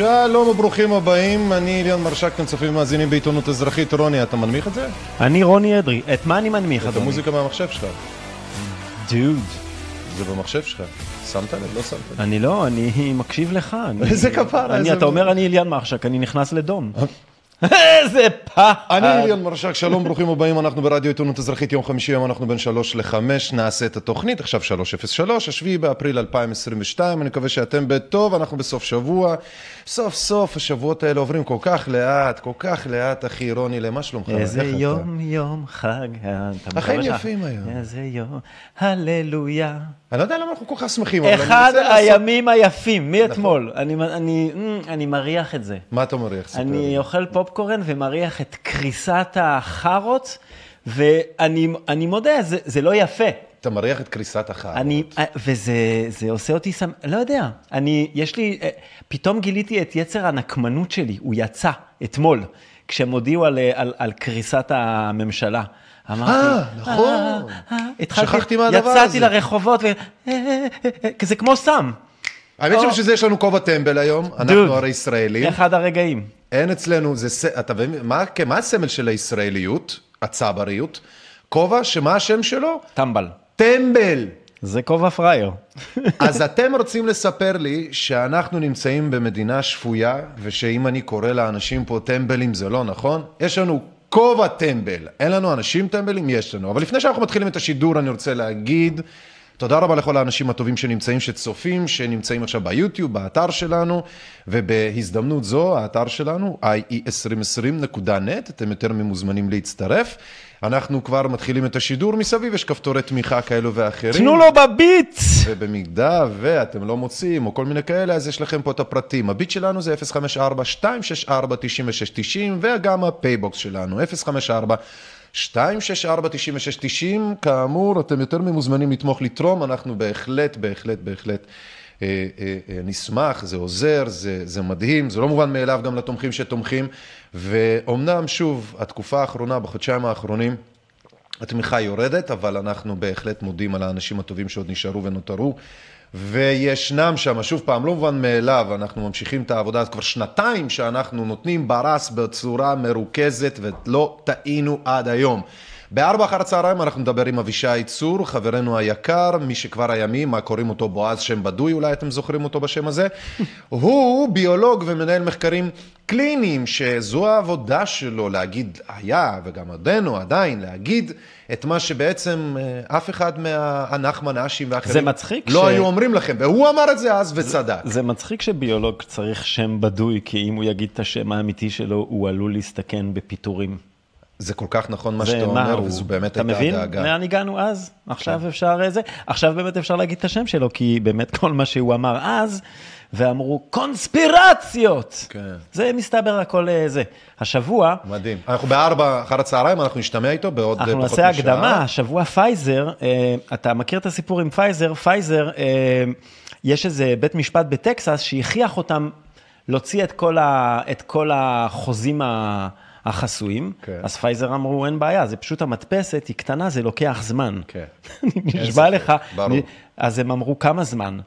שלום וברוכים הבאים, אני אליון מרשק, אתם צופים ומאזינים בעיתונות אזרחית. רוני, אתה מנמיך את זה? אני רוני אדרי. את מה אני מנמיך, את אדוני? המוזיקה מהמחשב שלך. דוד. זה במחשב שלך. שמת לב? לא שמת לב. אני לא, אני מקשיב לך. איזה כפרה, אתה אומר אני אליאן מרשק, אני נכנס לדום. איזה פחד. אני אליון מרשק, שלום, ברוכים הבאים, אנחנו ברדיו עיתונות אזרחית, יום חמישי, היום אנחנו בין שלוש לחמש, נעשה את התוכנית, עכשיו 303, השביעי באפריל 2022, אני מקווה שאתם בטוב, אנחנו בסוף שבוע, סוף סוף השבועות האלה עוברים כל כך לאט, כל כך לאט, אחי רוני, למה שלומך? איזה איך אתה? יום יום חג. החיים יפים היום. איזה יום, הללויה. אני לא יודע למה אנחנו כל כך שמחים, אבל אני אחד רוצה לעשות... הימים היפים, מאתמול. אני- אני אני מריח את זה. מה אתה מריח? אני. אוכל פופקורן ומריח את קריסת החארות, ואני אני מודה, זה, זה לא יפה. אתה מריח את קריסת החיים. אני, וזה זה עושה אותי סמ... לא יודע, אני, יש לי, אה, פתאום גיליתי את יצר הנקמנות שלי, הוא יצא אתמול, כשהם הודיעו על, אה, על, על קריסת הממשלה. אמרתי, אה, נכון. "אה, אה", התחלתי- שכחתי מהדבר הזה. יצאתי לרחובות, כזה כמו סם. האמת שבשביל זה יש לנו כובע טמבל היום, אנחנו הרי ישראלים. אחד הרגעים. אין אצלנו, זה, אתה מבין, מה, כן, מה הסמל של הישראליות, הצבריות? כובע שמה השם שלו? טמבל. טמבל. זה כובע פראייר. אז אתם רוצים לספר לי שאנחנו נמצאים במדינה שפויה, ושאם אני קורא לאנשים פה טמבלים זה לא נכון? יש לנו כובע טמבל. אין לנו אנשים טמבלים? יש לנו. אבל לפני שאנחנו מתחילים את השידור, אני רוצה להגיד... תודה רבה לכל האנשים הטובים שנמצאים, שצופים, שנמצאים עכשיו ביוטיוב, באתר שלנו, ובהזדמנות זו, האתר שלנו, ie2020.net, אתם יותר ממוזמנים להצטרף. אנחנו כבר מתחילים את השידור, מסביב יש כפתורי תמיכה כאלו ואחרים. תנו לו בביט! ובמידה ואתם לא מוצאים, או כל מיני כאלה, אז יש לכם פה את הפרטים. הביט שלנו זה 054-264-9690, וגם הפייבוקס שלנו, 054-264-9690. כאמור, אתם יותר ממוזמנים לתמוך, לתרום, אנחנו בהחלט, בהחלט, בהחלט. אה, אה, אה, נשמח, זה עוזר, זה, זה מדהים, זה לא מובן מאליו גם לתומכים שתומכים, ואומנם, שוב, התקופה האחרונה, בחודשיים האחרונים, התמיכה יורדת, אבל אנחנו בהחלט מודים על האנשים הטובים שעוד נשארו ונותרו. וישנם שם, שוב פעם, לא מובן מאליו, אנחנו ממשיכים את העבודה כבר שנתיים שאנחנו נותנים ברס בצורה מרוכזת ולא טעינו עד היום. בארבע אחר הצהריים אנחנו נדבר עם אבישי צור, חברנו היקר, מי שכבר הימים, מה קוראים אותו בועז שם בדוי, אולי אתם זוכרים אותו בשם הזה. הוא ביולוג ומנהל מחקרים קליניים, שזו העבודה שלו להגיד היה, וגם עודנו עדיין, להגיד את מה שבעצם אה, אף אחד מהנחמן אשים ואחרים זה מצחיק לא ש- היו אומרים לכם, והוא אמר את זה אז וצדק. זה מצחיק שביולוג צריך שם בדוי, כי אם הוא יגיד את השם האמיתי שלו, הוא עלול להסתכן בפיטורים. זה כל כך נכון מה שאתה אומר, הוא? וזו באמת אתה הייתה מבין הדאגה. לאן הגענו אז? עכשיו אפשר אה, זה? עכשיו באמת אפשר להגיד את השם שלו, כי באמת כל מה שהוא אמר אז, ואמרו קונספירציות. כן. זה מסתבר הכל אה, זה. השבוע, מדהים. אנחנו בארבע אחר הצהריים, אנחנו נשתמע איתו בעוד אה, אנחנו פחות נעשה משעה. הקדמה, השבוע פייזר, אה, אתה מכיר את הסיפור עם פייזר? פייזר, אה, יש איזה בית משפט בטקסס שהכריח אותם להוציא את כל, ה, את כל החוזים ה- החסויים, כן. אז פייזר אמרו, אין בעיה, זה פשוט המדפסת, היא קטנה, זה לוקח זמן. כן. נשבע לך, ברור. אז הם אמרו, כמה זמן?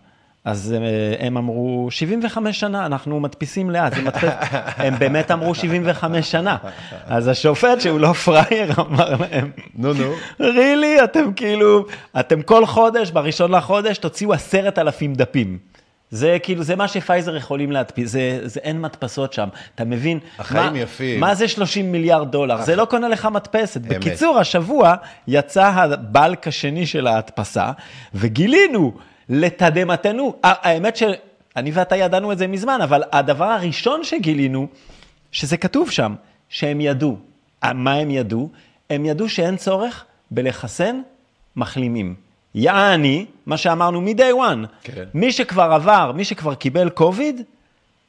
אז אה, הם אמרו, 75 שנה, אנחנו מדפיסים לאט, הם באמת אמרו 75 שנה. אז השופט, שהוא לא פראייר, אמר להם, נו, נו. רילי, אתם כאילו, אתם כל חודש, בראשון לחודש, תוציאו עשרת אלפים דפים. זה כאילו, זה מה שפייזר יכולים להדפיס, זה, זה אין מדפסות שם, אתה מבין? החיים מה, יפים. מה זה 30 מיליארד דולר? זה לא קונה לך מדפסת. אמת. בקיצור, השבוע יצא הבלק השני של ההדפסה, וגילינו, לתדהמתנו, האמת שאני ואתה ידענו את זה מזמן, אבל הדבר הראשון שגילינו, שזה כתוב שם, שהם ידעו. מה הם ידעו? הם ידעו שאין צורך בלחסן מחלימים. יעני, מה שאמרנו מ-day one, כן. מי שכבר עבר, מי שכבר קיבל קוביד,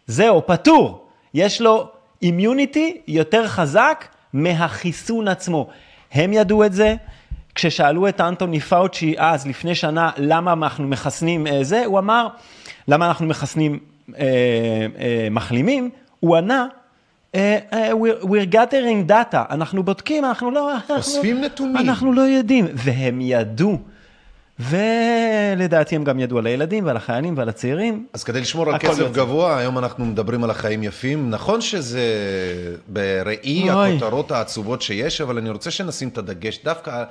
זהו, פטור. יש לו אימיוניטי יותר חזק מהחיסון עצמו. הם ידעו את זה. כששאלו את אנטוני פאוצ'י אז, לפני שנה, למה אנחנו מחסנים אה, זה, הוא אמר, למה אנחנו מחסנים אה, אה, מחלימים? הוא ענה, אה, אה, we're, we're gathering data, אנחנו בודקים, אנחנו לא... אנחנו- אוספים נתונים. אנחנו לא יודעים, והם ידעו. ולדעתי הם גם ידעו על הילדים ועל החיילים ועל הצעירים. אז כדי לשמור על יוצא. גבוה, היום אנחנו מדברים על החיים יפים. נכון שזה בראי אוי. הכותרות העצובות שיש, אבל אני רוצה שנשים את הדגש דווקא,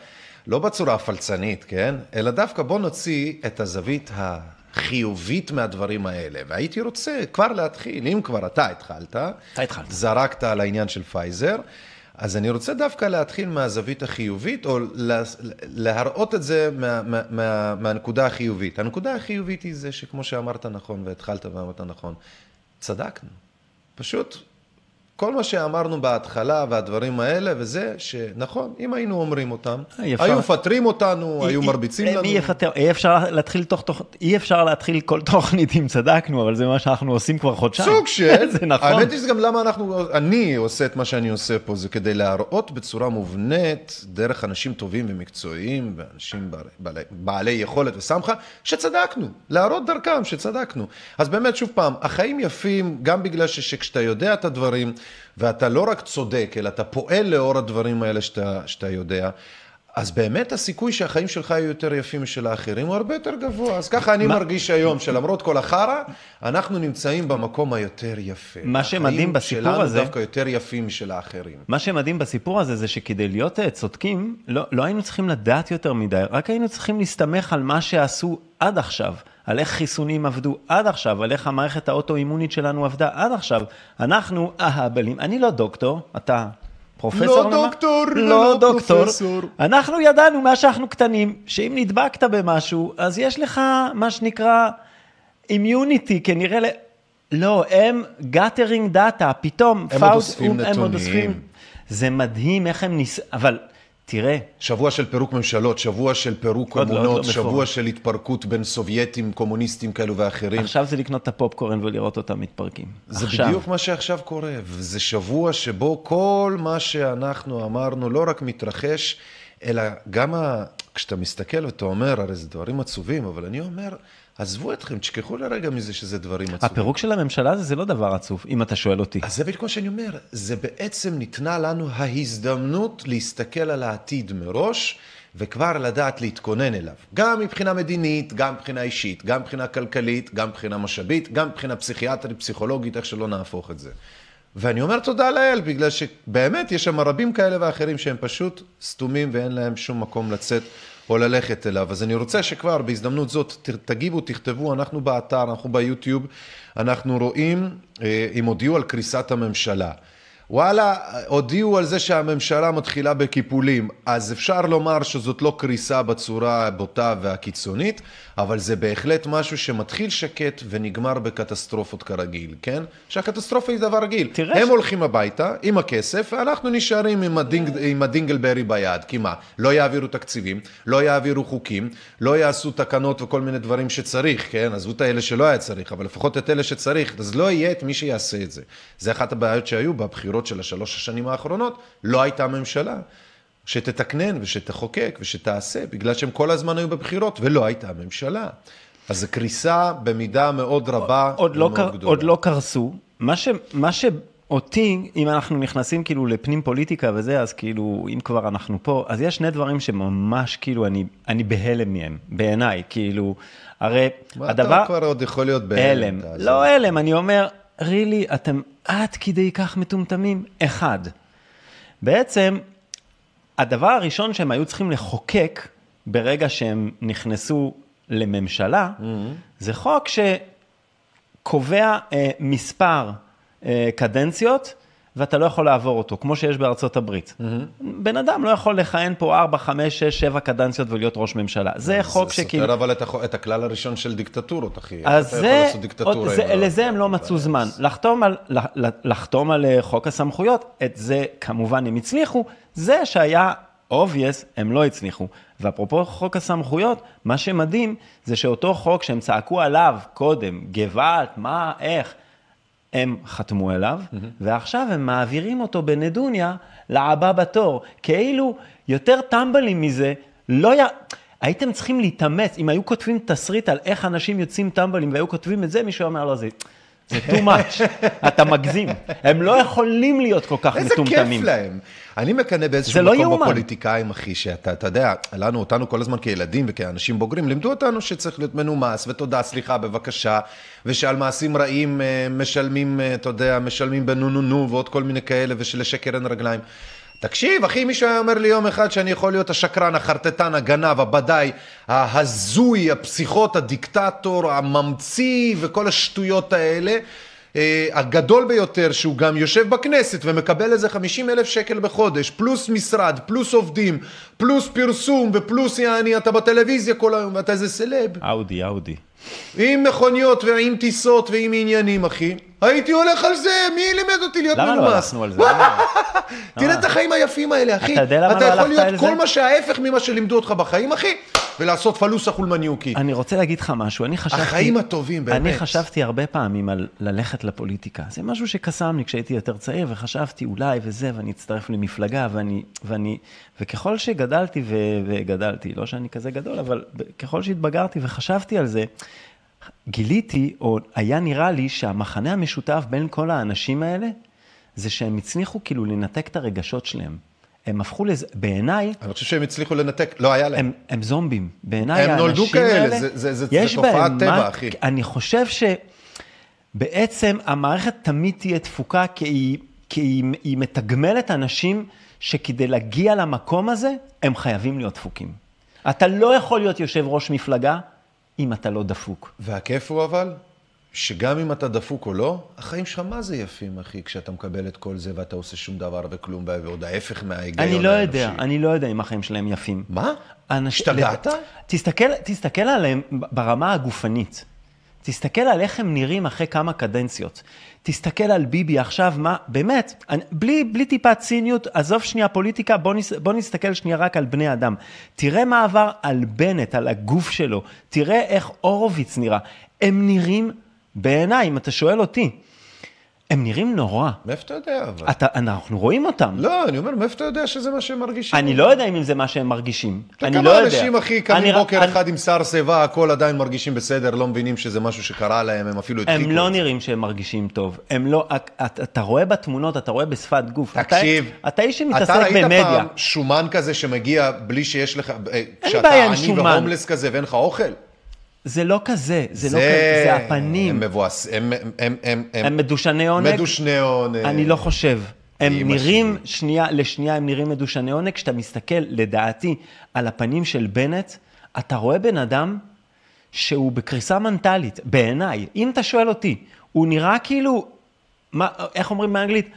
לא בצורה הפלצנית, כן? אלא דווקא בוא נוציא את הזווית החיובית מהדברים האלה. והייתי רוצה כבר להתחיל, אם כבר אתה התחלת, אתה התחלת. זרקת על העניין של פייזר, אז אני רוצה דווקא להתחיל מהזווית החיובית, או לה- להראות את זה מה, מה, מה, מהנקודה החיובית. הנקודה החיובית היא זה שכמו שאמרת נכון, והתחלת ואמרת נכון, צדקנו. פשוט כל מה שאמרנו בהתחלה והדברים האלה, וזה שנכון, אם היינו אומרים אותם, אי אפשר- היו מפטרים אותנו, היו אי- מרביצים אי- לנו. מי יפטר? אי אפשר להתחיל תוך, תוך, אי אפשר להתחיל כל תוכנית אם צדקנו, אבל זה מה שאנחנו עושים כבר חודשיים. סוג של, זה נכון. האמת היא גם למה אנחנו, אני עושה את מה שאני עושה פה, זה כדי להראות בצורה מובנית, דרך אנשים טובים ומקצועיים, ואנשים בעלי, בעלי, יכולת וסמכה, שצדקנו, להראות דרכם שצדקנו. אז באמת, שוב פעם, החיים יפים, גם בגלל שכשאתה יודע את הדברים, ואתה לא רק צודק, אלא אתה פועל לאור הדברים האלה שאתה, שאתה יודע, אז באמת הסיכוי שהחיים שלך יהיו יותר יפים משל האחרים הוא הרבה יותר גבוה. אז ככה אני מה- מרגיש היום, שלמרות כל החרא, אנחנו נמצאים במקום היותר יפה. מה שמדהים בסיפור החיים הזה- שלנו דווקא יותר יפים משל האחרים. מה שמדהים בסיפור הזה זה שכדי להיות אה, צודקים, לא, לא היינו צריכים לדעת יותר מדי, רק היינו צריכים להסתמך על מה שעשו עד עכשיו, על איך חיסונים עבדו עד עכשיו, על איך המערכת האוטואימונית שלנו עבדה עד עכשיו. אנחנו אהבלים, אני לא דוקטור, אתה פרופסור? לא למה? דוקטור לא ולא דוקטור. פרופסור. אנחנו ידענו מאז שאנחנו קטנים, שאם נדבקת במשהו, אז יש לך מה שנקרא immunity, כנראה ל... לא, הם gathering data, פתאום, הם עוד אוספים הם עוד נתונים. אוספים. זה מדהים איך הם ניס... אבל תראה, שבוע של פירוק ממשלות, שבוע של פירוק עוד לא, לא שבוע מפורט. של התפרקות בין סובייטים, קומוניסטים כאלו ואחרים. עכשיו זה לקנות את הפופקורן ולראות אותם מתפרקים. זה עכשיו. בדיוק מה שעכשיו קורה, וזה שבוע שבו כל מה שאנחנו אמרנו לא רק מתרחש, אלא גם ה... כשאתה מסתכל ואתה אומר, הרי זה דברים עצובים, אבל אני אומר, עזבו אתכם, תשכחו לרגע מזה שזה דברים עצובים. הפירוק של הממשלה הזה זה לא דבר עצוב, אם אתה שואל אותי. אז זה בדיוק מה שאני אומר, זה בעצם ניתנה לנו ההזדמנות להסתכל על העתיד מראש, וכבר לדעת להתכונן אליו. גם מבחינה מדינית, גם מבחינה אישית, גם מבחינה כלכלית, גם מבחינה משאבית, גם מבחינה פסיכיאטרית, פסיכולוגית, איך שלא נהפוך את זה. ואני אומר תודה לאל, בגלל שבאמת יש שם רבים כאלה ואחרים שהם פשוט סתומים ואין להם שום מקום לצאת או ללכת אליו. אז אני רוצה שכבר בהזדמנות זאת תגיבו, תכתבו, אנחנו באתר, אנחנו ביוטיוב, אנחנו רואים אה, אם הודיעו על קריסת הממשלה. וואלה, הודיעו על זה שהממשלה מתחילה בקיפולים, אז אפשר לומר שזאת לא קריסה בצורה הבוטה והקיצונית, אבל זה בהחלט משהו שמתחיל שקט ונגמר בקטסטרופות כרגיל, כן? שהקטסטרופה היא דבר רגיל. תראה הם ש- הולכים הביתה עם הכסף, ואנחנו נשארים עם, ה ding, עם ה dingleberry ביד. כי מה? לא יעבירו תקציבים, לא יעבירו חוקים, לא יעשו תקנות וכל מיני דברים שצריך, כן? עזבו את האלה שלא היה צריך, אבל לפחות את אלה שצריך, אז לא יהיה את מי שיעשה את זה. זה אחת הבעיות שהיו בבחירות של השלוש השנים האחרונות, לא הייתה ממשלה. שתתקנן ושתחוקק ושתעשה, בגלל שהם כל הזמן היו בבחירות, ולא הייתה ממשלה. אז זו קריסה במידה מאוד רבה עוד לא, ומאוד קר... גדולה. עוד לא קרסו. מה, ש... מה שאותי, אם אנחנו נכנסים כאילו לפנים פוליטיקה וזה, אז כאילו, אם כבר אנחנו פה, אז יש שני דברים שממש כאילו, אני, אני בהלם מהם, בעיניי, כאילו, הרי הדבר... אתה כבר עוד יכול להיות בהלם. הלם. לא הלם, אני אומר, רילי, אתם עד כדי כך מטומטמים? אחד. בעצם, הדבר הראשון שהם היו צריכים לחוקק ברגע שהם נכנסו לממשלה, Mm-hmm. זה חוק שקובע אה, מספר אה, קדנציות, ואתה לא יכול לעבור אותו, כמו שיש בארצות הברית. Mm-hmm. בן אדם לא יכול לכהן פה 4, 5, 6, 7 קדנציות ולהיות ראש ממשלה. זה חוק זה שכאילו... סותר אבל את, הכלל הראשון של דיקטטורות, אחי. אז אתה זה, יכול לעשות עוד- זה, לא- לזה הם לא מצאו מבאס. זמן. לחתום על, לחתום על אה, חוק הסמכויות, את זה כמובן הם הצליחו, זה שהיה obvious, הם לא הצליחו. ואפרופו חוק הסמכויות, מה שמדהים זה שאותו חוק שהם צעקו עליו קודם, גוואלד, מה, איך, הם חתמו עליו, ועכשיו הם מעבירים אותו בנדוניה לבא בתור. כאילו, יותר טמבלים מזה, לא י... הייתם צריכים להתאמץ, אם היו כותבים תסריט על איך אנשים יוצאים טמבלים והיו כותבים את זה, מישהו אומר לו, זה, זה too much, אתה מגזים. הם לא יכולים להיות כל כך איזה מטומטמים. כיף להם. אני מקנא באיזשהו לא מקום יאומן. בפוליטיקאים, אחי, שאתה, אתה יודע, לנו, אותנו כל הזמן כילדים וכאנשים בוגרים, לימדו אותנו שצריך להיות מנומס, ותודה, סליחה, בבקשה, ושעל מעשים רעים אה, משלמים, אה, אתה יודע, משלמים בנו נו נו ועוד כל מיני כאלה, ושלשקר אין רגליים. תקשיב, אחי, מישהו היה אומר לי יום אחד שאני יכול להיות השקרן, החרטטן, הגנב, הבדאי, ההזוי, הפסיכוט, הדיקטטור, הממציא וכל השטויות האלה. אה, הגדול ביותר שהוא גם יושב בכנסת ומקבל איזה 50 אלף שקל בחודש, פלוס משרד, פלוס עובדים, פלוס פרסום ופלוס יעני אתה בטלוויזיה כל היום ואתה איזה סלב. אאודי, אאודי. עם מכוניות ועם טיסות ועם עניינים, אחי. הייתי הולך על זה, מי לימד אותי להיות למה מנומס? לא הלכנו על זה? למה? תראה את החיים היפים האלה, אחי. אתה יודע למה אתה לא יכול הלכת להיות על כל זה? מה שההפך ממה שלימדו אותך בחיים, אחי, ולעשות פלוסה חולמניוקי. אני רוצה להגיד לך משהו, אני חשבתי... החיים הטובים, באמת. אני חשבתי הרבה פעמים על ללכת לפוליטיקה. זה משהו שקסם לי כשהייתי יותר צעיר, וחשבתי אולי וזה, ואני אצטרף למפלגה, ואני... ואני וככל שגדלתי ו, וגדלתי, לא שאני כזה גדול, אבל ככל שהתבגרתי וחשבתי על זה, גיליתי, או היה נראה לי שהמחנה המשותף בין כל האנשים האלה, זה שהם הצליחו כאילו לנתק את הרגשות שלהם. הם הפכו לזה, בעיניי, אני חושב שהם הצליחו לנתק, לא היה להם. הם, הם זומבים. בעיניי הם האנשים נולדו כאלה, האלה, זה- זה- זה- זה תופעת טבע, אחי. אני חושב שבעצם המערכת תמיד תהיה תפוקה, כי היא, כי היא, היא מתגמלת אנשים שכדי להגיע למקום הזה, הם חייבים להיות דפוקים. אתה לא יכול להיות יושב ראש מפלגה אם אתה לא דפוק. והכיף הוא אבל, שגם אם אתה דפוק או לא, החיים שלך מה זה יפים, אחי, כשאתה מקבל את כל זה ואתה עושה שום דבר וכלום, ועוד ההפך מההיגיון אני לא האנושי. יודע, אני לא יודע אם החיים שלהם יפים. מה? אנש- השתגעת? לד- תסתכל, תסתכל עליהם ברמה הגופנית. תסתכל על איך הם נראים אחרי כמה קדנציות. תסתכל על ביבי עכשיו, מה, באמת, אני, בלי, בלי טיפת ציניות, עזוב שנייה פוליטיקה, בוא, נס, בוא נסתכל שנייה רק על בני אדם. תראה מה עבר על בנט, על הגוף שלו, תראה איך הורוביץ נראה. הם נראים, בעיניי, אם אתה שואל אותי, הם נראים נורא. מאיפה אתה יודע אבל? אתה, אנחנו רואים אותם. לא, אני אומר, מאיפה אתה יודע שזה מה שהם מרגישים? אני לא יודע אם זה מה שהם מרגישים. אני כמה לא יודע. אנשים, אחי, קמים בוקר אני- אחד עם שיער שיבה, הכל עדיין מרגישים בסדר, לא מבינים שזה משהו שקרה להם, הם אפילו הדחיקו הם לא. נראים שהם מרגישים טוב. הם לא, אתה, אתה רואה בתמונות, אתה רואה בשפת גוף. תקשיב, אתה, אתה איש שמתעסק אתה ראית במדיה. פעם שומן כזה שמגיע בלי שיש לך, אה, כשאתה בעיה עם עני שומן. והומלס כזה ואין לך אוכל? זה לא כזה, זה, לא כזה, זה הפנים. הם מבואס, הם, הם, הם, הם, הם מדושני עונג? מדושני עונג. אני לא חושב. הם נראים, שלי. שנייה, לשנייה הם נראים מדושני עונג. כשאתה מסתכל, לדעתי, על הפנים של בנט, אתה רואה בן אדם שהוא בקריסה מנטלית, בעיניי. אם אתה שואל אותי, הוא נראה כאילו, מה, איך אומרים באנגלית?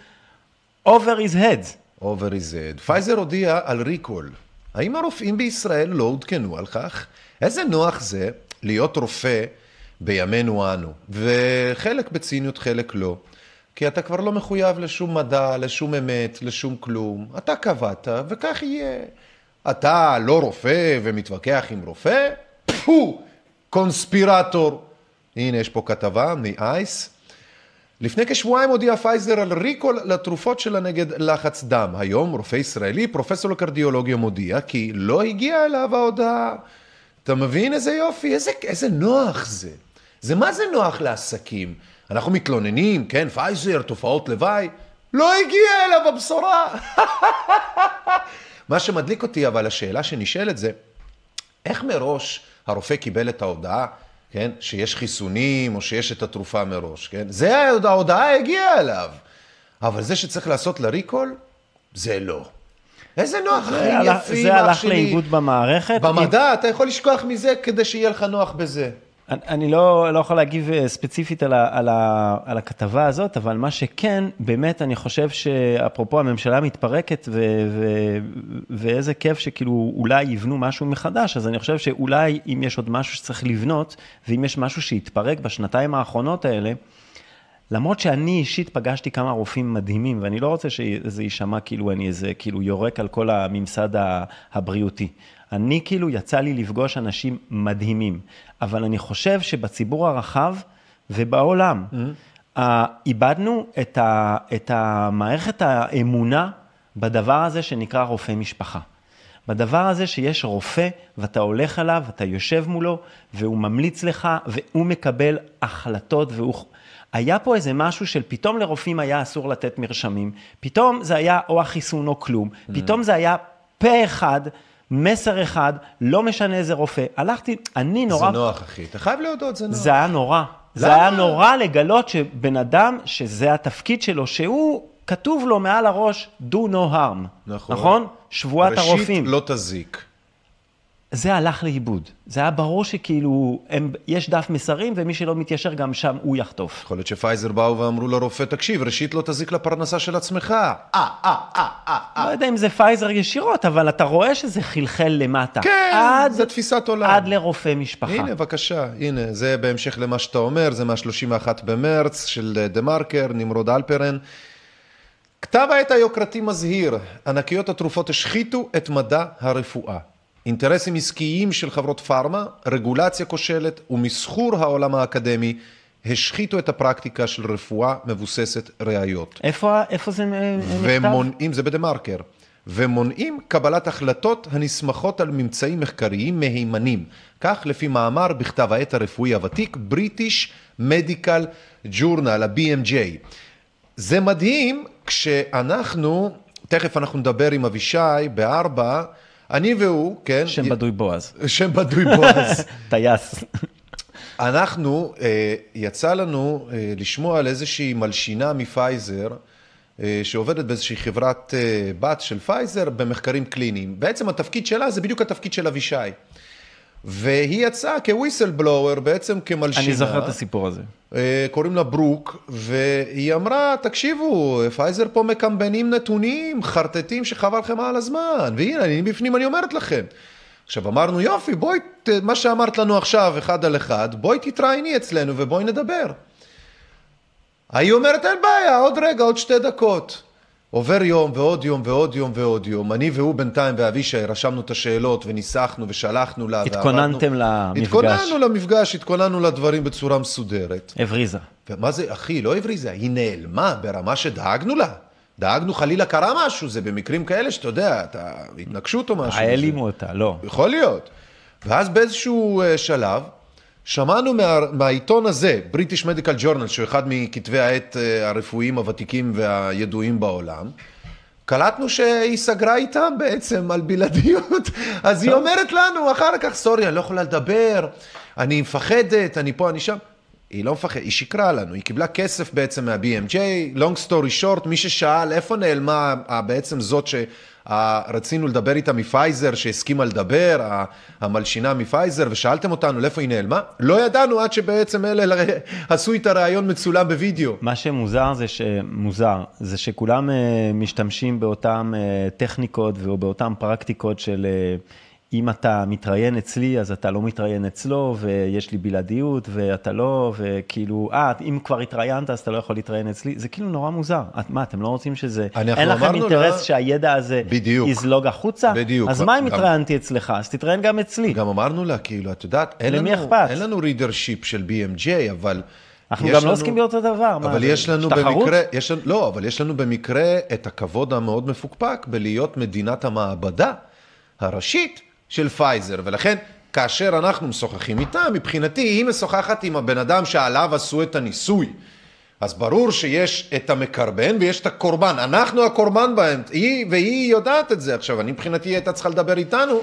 over his head. over his head. פייזר הודיע על recall. האם הרופאים בישראל לא עודכנו על כך? איזה נוח זה להיות רופא בימינו אנו, וחלק בציניות, חלק לא. כי אתה כבר לא מחויב לשום מדע, לשום אמת, לשום כלום. אתה קבעת, וכך יהיה. אתה לא רופא ומתווכח עם רופא? פו! קונספירטור. הנה, יש פה כתבה מ-אייס. לפני כשבועיים הודיע פייזר על recall לתרופות שלה נגד לחץ דם. היום רופא ישראלי, פרופסור לקרדיולוגיה, מודיע כי לא הגיעה אליו ההודעה. אתה מבין איזה יופי? איזה, איזה נוח זה. זה מה זה נוח לעסקים? אנחנו מתלוננים, כן, פייזר, תופעות לוואי. לא הגיעה אליו הבשורה. מה שמדליק אותי, אבל השאלה שנשאלת זה, איך מראש הרופא קיבל את ההודעה, כן, שיש חיסונים או שיש את התרופה מראש, כן? זה ההודעה הגיעה אליו. אבל זה שצריך לעשות לה זה לא. איזה נוח, זה חיים הלך- יפים, זה אח הלך שלי. לאיבוד במערכת. במדע אתה יכול לשכוח מזה כדי שיהיה לך נוח בזה. אני- אני לא, לא יכול להגיב אה, ספציפית על, ה, על, ה, על הכתבה הזאת, אבל מה שכן, באמת אני חושב שאפרופו הממשלה מתפרקת ו, ו, ואיזה כיף שכאילו אולי יבנו משהו מחדש, אז אני חושב שאולי אם יש עוד משהו שצריך לבנות, ואם יש משהו שהתפרק בשנתיים האחרונות האלה, למרות שאני אישית פגשתי כמה רופאים מדהימים, ואני לא רוצה שזה יישמע כאילו אני איזה, כאילו יורק על כל הממסד הבריאותי. אני כאילו יצא לי לפגוש אנשים מדהימים, אבל אני חושב שבציבור הרחב ובעולם, mm-hmm. איבדנו את, ה, את המערכת האמונה בדבר הזה שנקרא רופא משפחה. בדבר הזה שיש רופא, ואתה הולך אליו, אתה יושב מולו, והוא ממליץ לך, והוא מקבל החלטות, והוא... היה פה איזה משהו של פתאום לרופאים היה אסור לתת מרשמים, פתאום זה היה או החיסון או כלום, פתאום זה היה פה אחד, מסר אחד, לא משנה איזה רופא. הלכתי, אני נורא... זה נוח, אחי. אתה חייב להודות, זה נוח. זה היה נורא. זה למה? היה נורא לגלות שבן אדם, שזה התפקיד שלו, שהוא, כתוב לו מעל הראש, do no harm. נכון. נכון? שבועת הרופאים. ראשית, לא תזיק. זה הלך לאיבוד. זה היה ברור שכאילו, הם, יש דף מסרים, ומי שלא מתיישר גם שם, הוא יחטוף. יכול להיות שפייזר באו ואמרו לרופא, תקשיב, ראשית לא תזיק לפרנסה של עצמך. אה, אה, אה, אה, אה. לא יודע אם זה פייזר ישירות, אבל אתה רואה שזה חלחל למטה. כן, עד, זה תפיסת עולם. עד לרופא משפחה. הנה, בבקשה, הנה, זה בהמשך למה שאתה אומר, זה מה-31 במרץ של אה, דה מרקר, נמרוד הלפרן. כתב העת היוקרתי מזהיר, ענקיות התרופות השחיתו את מדע הרפואה. אינטרסים עסקיים של חברות פארמה, רגולציה כושלת ומסחור העולם האקדמי השחיתו את הפרקטיקה של רפואה מבוססת ראיות. איפה, איפה זה אה, נכתב? ומונעים, זה בדה מרקר, ומונעים קבלת החלטות הנסמכות על ממצאים מחקריים מהימנים. כך לפי מאמר בכתב העת הרפואי הוותיק, British Medical Journal, ה-BMJ. זה מדהים כשאנחנו, תכף אנחנו נדבר עם אבישי בארבע, אני והוא, כן? שם בדוי בועז. שם בדוי בועז. טייס. אנחנו, אה, יצא לנו אה, לשמוע על איזושהי מלשינה מפייזר, אה, שעובדת באיזושהי חברת בת של פייזר במחקרים קליניים. בעצם התפקיד שלה זה בדיוק התפקיד של אבישי. והיא יצאה כ whistleblower, בעצם כמלשינה. אני זוכר את הסיפור הזה. אה, קוראים לה ברוק, והיא אמרה, תקשיבו, פייזר פה מקמבנים נתונים, חרטטים שחבל לכם על הזמן, והנה, אני בפנים, אני אומרת לכם. עכשיו אמרנו, יופי, בואי, מה שאמרת לנו עכשיו, אחד על אחד, בואי תתראייני אצלנו ובואי נדבר. היא אומרת, אין בעיה, עוד רגע, עוד שתי דקות. עובר יום ועוד יום ועוד יום ועוד יום. אני והוא בינתיים ואבישי רשמנו את השאלות וניסחנו ושלחנו לה. התכוננתם ועבדנו. למפגש. התכוננו למפגש, התכוננו לדברים בצורה מסודרת. הבריזה. ומה זה, אחי, לא הבריזה, היא נעלמה ברמה שדאגנו לה. דאגנו, חלילה קרה משהו, זה במקרים כאלה שאתה יודע, אתה, התנגשות או משהו. העלימו אותה, לא. יכול להיות. ואז באיזשהו אה, שלב, שמענו מה, מהעיתון הזה, British Medical Journal, שהוא אחד מכתבי העת אה, הרפואיים הוותיקים והידועים בעולם, קלטנו שהיא סגרה איתם בעצם על בלעדיות, אז היא אומרת לנו אחר כך, סורי, אני לא יכולה לדבר, אני מפחדת, אני פה, אני שם. היא לא מפחדת, היא שיקרה לנו, היא קיבלה כסף בעצם מה-BMJ, long story short, מי ששאל איפה נעלמה בעצם זאת שרצינו לדבר איתה מפייזר, שהסכימה לדבר, המלשינה מפייזר, ושאלתם אותנו לאיפה היא נעלמה, לא ידענו עד שבעצם אלה עשו איתה ראיון מצולם בווידאו. מה שמוזר זה שמוזר, זה שכולם אה, משתמשים באותן אה, טכניקות ובאותן פרקטיקות של אה, אם אתה מתראיין אצלי, אז אתה לא מתראיין אצלו, ויש לי בלעדיות, ואתה לא, וכאילו, אה, אם כבר התראיינת, אז אתה לא יכול להתראיין אצלי. זה כאילו נורא מוזר. את, מה, אתם לא רוצים שזה... אין לכם אינטרס לה- שהידע הזה בדיוק. יזלוג החוצה? בדיוק. אז מה אם גם- התראיינתי אצלך? אז תתראיין גם אצלי. גם אמרנו לה, כאילו, את יודעת, אין למי לנו, אכפת? אין לנו רידרשיפ של BMJ, אבל... אנחנו גם לנו- לא עוסקים באותו דבר. מה אבל זה, יש לנו תחרות? במקרה, יש לנו, לא, אבל יש לנו במקרה את הכבוד המאוד מפוקפק בלהיות מדינת המעבדה הראשית של פייזר, ולכן כאשר אנחנו משוחחים איתה, מבחינתי היא משוחחת עם הבן אדם שעליו עשו את הניסוי. אז ברור שיש את המקרבן ויש את הקורבן, אנחנו הקורבן בהם, היא, והיא יודעת את זה. עכשיו, אני מבחינתי הייתה צריכה לדבר איתנו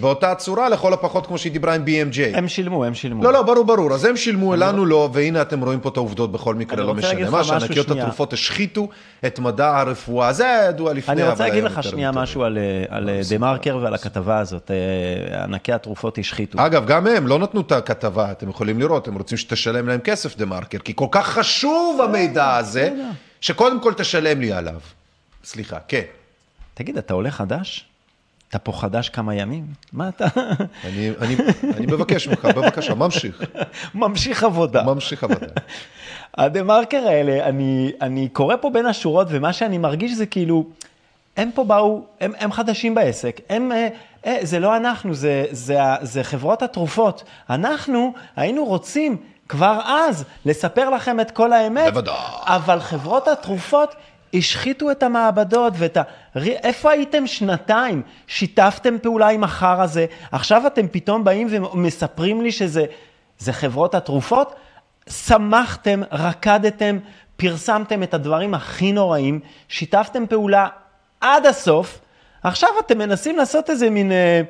באותה צורה, לכל הפחות כמו שהיא דיברה עם BMJ. הם שילמו, הם שילמו. לא, לא, ברור, ברור. אז הם שילמו, לנו לא, והנה אתם רואים פה את העובדות בכל מקרה, לא משנה. מה שענקיות. התרופות השחיתו את מדע הרפואה, זה היה ידוע לפני, אני רוצה להגיד לך שנייה. משהו על, אה, על אה, דה מרקר ועל הכתבה הזאת. אה, ענקי התרופות השחיתו. אגב, גם הם לא נתנו את הכתבה, אתם יכולים לראות, הם רוצים שתשלם להם כסף, דה מרקר, כי כל כך חשוב המידע הזה, שקודם כל תשלם לי עליו. סליחה, כן. תגיד, אתה עולה חדש? אתה פה חדש כמה ימים? מה אתה... אני, אני, אני מבקש ממך, בבקשה, ממשיך. ממשיך עבודה. ממשיך עבודה. הדה מרקר האלה, אני, אני קורא פה בין השורות, ומה שאני מרגיש זה כאילו, הם פה באו, הם, הם חדשים בעסק, הם, אה, אה, זה לא אנחנו, זה, זה, ה- זה חברות התרופות. אנחנו היינו רוצים כבר אז לספר לכם את כל האמת, בוודאי. אבל חברות התרופות השחיתו את המעבדות ואת ה... איפה הייתם שנתיים? שיתפתם פעולה עם החר הזה, עכשיו אתם פתאום באים ומספרים לי שזה זה חברות התרופות? שמחתם, רקדתם, פרסמתם את הדברים הכי נוראים, שיתפתם פעולה עד הסוף, עכשיו אתם מנסים לעשות איזה מין, אה,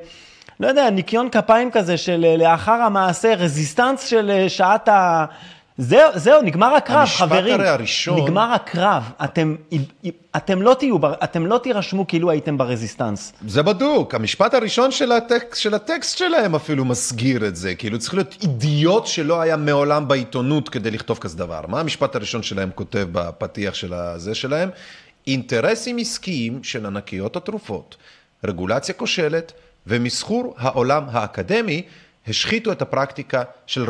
לא יודע, ניקיון כפיים כזה של אה, לאחר המעשה, רזיסטנס של אה, שעת ה... זהו, זהו, נגמר הקרב, המשפט חברים. הרי הראשון- נגמר הקרב. אתם, אתם, לא תהיו, אתם לא תירשמו כאילו הייתם ברזיסטנס. זה בדוק, המשפט הראשון של הטקסט, של הטקסט שלהם אפילו מסגיר את זה, כאילו צריך להיות אידיוט שלא היה מעולם בעיתונות כדי לכתוב כזה דבר. מה המשפט הראשון שלהם כותב בפתיח של הזה שלהם? אינטרסים עסקיים של ענקיות התרופות, רגולציה כושלת ומסחור העולם האקדמי השחיתו את הפרקטיקה של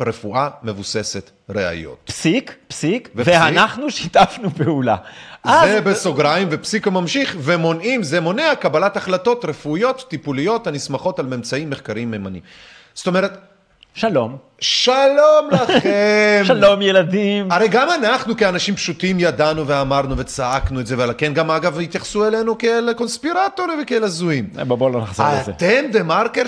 רפואה מבוססת ראיות. פסיק, פסיק, ופסיק. ואנחנו שיתפנו פעולה. זה אז- בסוגריים ופסיק ממשיך ומונעים, זה מונע קבלת החלטות רפואיות, טיפוליות, הנסמכות על ממצאים מחקריים מהימנים. זאת אומרת, שלום. שלום לכם. שלום ילדים. הרי גם אנחנו כאנשים פשוטים ידענו ואמרנו וצעקנו את זה, ועל כן גם אגב התייחסו אלינו כאל קונספירטורים וכאל הזויים. בוא לא נחזור לזה. אתם דה מרקר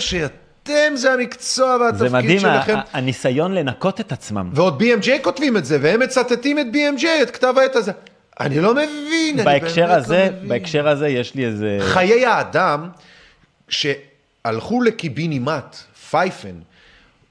שאתם זה המקצוע זה והתפקיד מדהים, שלכם. ה- ה- הניסיון לנקות את עצמם. ועוד BMJ כותבים את זה, והם מצטטים את BMJ, את כתב העת הזה. אני לא מבין, אני באמת הזה, לא מבין. בהקשר הזה יש לי איזה... חיי האדם שהלכו לקיבינימט, פייפן,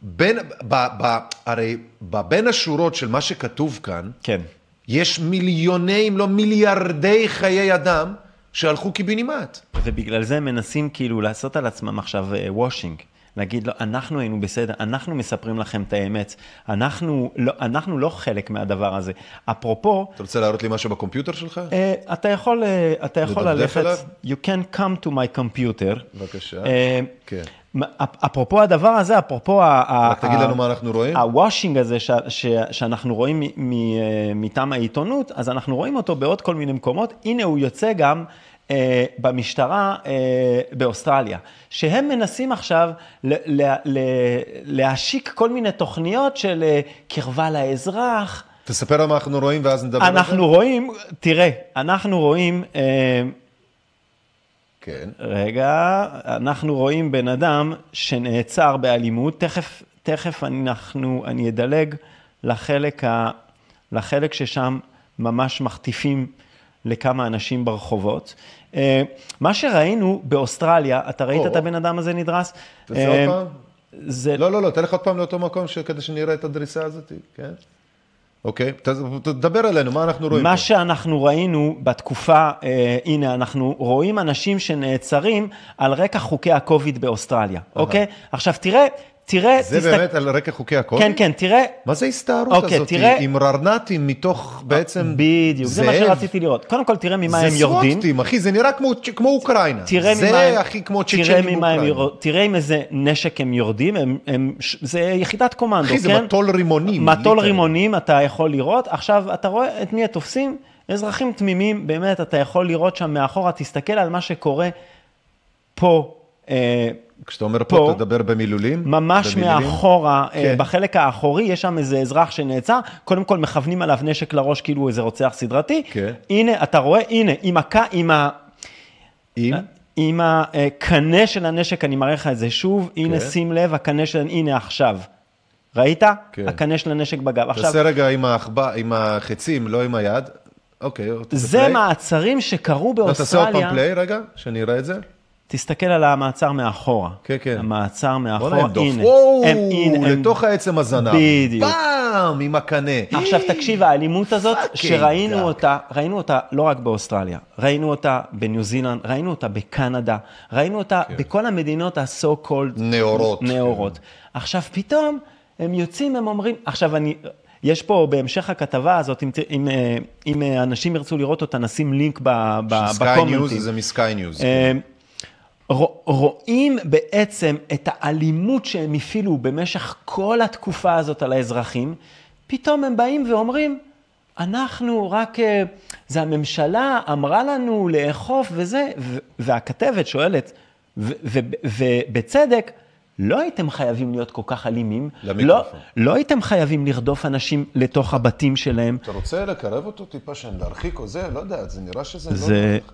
בין, ב, ב, הרי בין השורות של מה שכתוב כאן, כן. יש מיליוני אם לא מיליארדי חיי אדם שהלכו קיבינימט. ובגלל זה הם מנסים כאילו לעשות על עצמם עכשיו washing. להגיד לו, אנחנו היינו בסדר, אנחנו מספרים לכם את האמת, אנחנו לא, אנחנו לא חלק מהדבר הזה. אפרופו, אתה רוצה להראות לי משהו ב computer שלך? אה, אתה יכול, אה, אתה יכול ללכת, אליו? you can come to my computer. בבקשה. אה, כן. אפרופו הדבר הזה, אפרופו ה- רק תגיד לנו מה אנחנו רואים. הוושינג הזה ש, ש, שאנחנו רואים מ- מ- מטעם העיתונות, אז אנחנו רואים אותו בעוד כל מיני מקומות. הנה הוא יוצא גם במשטרה אה, באוסטרליה, שהם מנסים עכשיו להשיק כל מיני תוכניות של אה, קרבה לאזרח. תספר מה אנחנו רואים ואז נדבר על זה. אנחנו רואים, תראה, אנחנו רואים, אה, כן. רגע, אנחנו רואים בן אדם שנעצר באלימות, תכף, תכף אנחנו, אני אדלג לחלק, ה, לחלק ששם ממש מחטיפים לכמה אנשים ברחובות. אה, מה שראינו באוסטרליה, אתה ראית. את הבן אדם הזה נדרס? תעשה אה, עוד פעם. זה, לא, לא, לא, תלך עוד פעם לאותו מקום כדי שנראה את הדריסה הזאת, כן? אוקיי, תדבר אלינו, מה אנחנו רואים מה פה? שאנחנו ראינו בתקופה, אה, הנה, אנחנו רואים אנשים שנעצרים על רקע חוקי הקוביד באוסטרליה, אוקיי? עכשיו תראה, תראה, זה תסתכל- באמת על רקע חוקי הקודם? כן, כן, תראה, מה זה ההסתערות אוקיי, הזאת? תראה- עם ררנטים מתוך בעצם בדיוק, זה מה זאב? שרציתי לראות. קודם כל, תראה ממה הם זה יורדים. סוואטים, אחי, זה נראה כמו, כמו אוקראינה. תראה ממה זה הם, הכי כמו צ'צ'נים ממה באוקראינה. תראה עם איזה נשק הם יורדים, הם, הם, זה יחידת קומנדו, אחי, זה כן? מטול רימונים. מטול. רימונים, אתה יכול לראות. עכשיו, אתה רואה את מי התופסים? אזרחים תמימים, באמת, אתה יכול לראות שם מאחורה, תסתכל על מה שקורה פה. אה, כשאתה אומר פה, פה, תדבר במילולים? ממש במילים? מאחורה, אה, כן. בחלק האחורי, יש שם איזה אזרח שנעצר, קודם כל מכוונים עליו נשק לראש כאילו איזה רוצח סדרתי. כן. הנה, אתה רואה, הנה, עם הקה, עם ה... עם? עם הקנה של הנשק, אני מראה לך את זה שוב, הנה כן. שים לב, הקנה של, הנה עכשיו. ראית? כן. הקנה של הנשק בגב. עכשיו, תעשה רגע עם העכבר- עם החצים, לא עם היד. אוקיי, זה. מעצרים שקרו לא, תעשה עוד פעם באוסטרליה. פליי רגע, שאני אראה את זה. תסתכל על המעצר מאחורה. כן, כן. המעצר מאחורה, בוא'נה, הם דוף. הנה. וואו, הם- הנה, הם- לתוך העצם הזנב. בדיוק. פעם, עם הקנה. עכשיו תקשיב, האלימות הזאת, שראינו. אותה, ראינו אותה לא רק באוסטרליה, ראינו אותה בניו זילנד, ראינו אותה בקנדה, ראינו אותה בכל המדינות ה-so called נאורות. נאורות. עכשיו פתאום הם יוצאים, הם אומרים, עכשיו אני, יש פה בהמשך הכתבה הזאת, אם, אם, אה, אם אה, אנשים ירצו לראות אותה, נשים לינק ב- ב- סקאי ניוז בקומנטים. זה מסקאי ניוז. רוא- רואים בעצם את האלימות שהם הפעילו במשך כל התקופה הזאת על האזרחים, פתאום הם באים ואומרים, אנחנו רק, אה, זה הממשלה אמרה לנו לאכוף וזה, והכתבת שואלת, ובצדק, לא הייתם חייבים להיות כל כך אלימים. לא, למיקרופון. לא הייתם חייבים לרדוף אנשים לתוך הבתים שלהם. אתה רוצה לקרב אותו טיפה, שאני להרחיק או זה? לא יודע, זה נראה שזה זה... לא...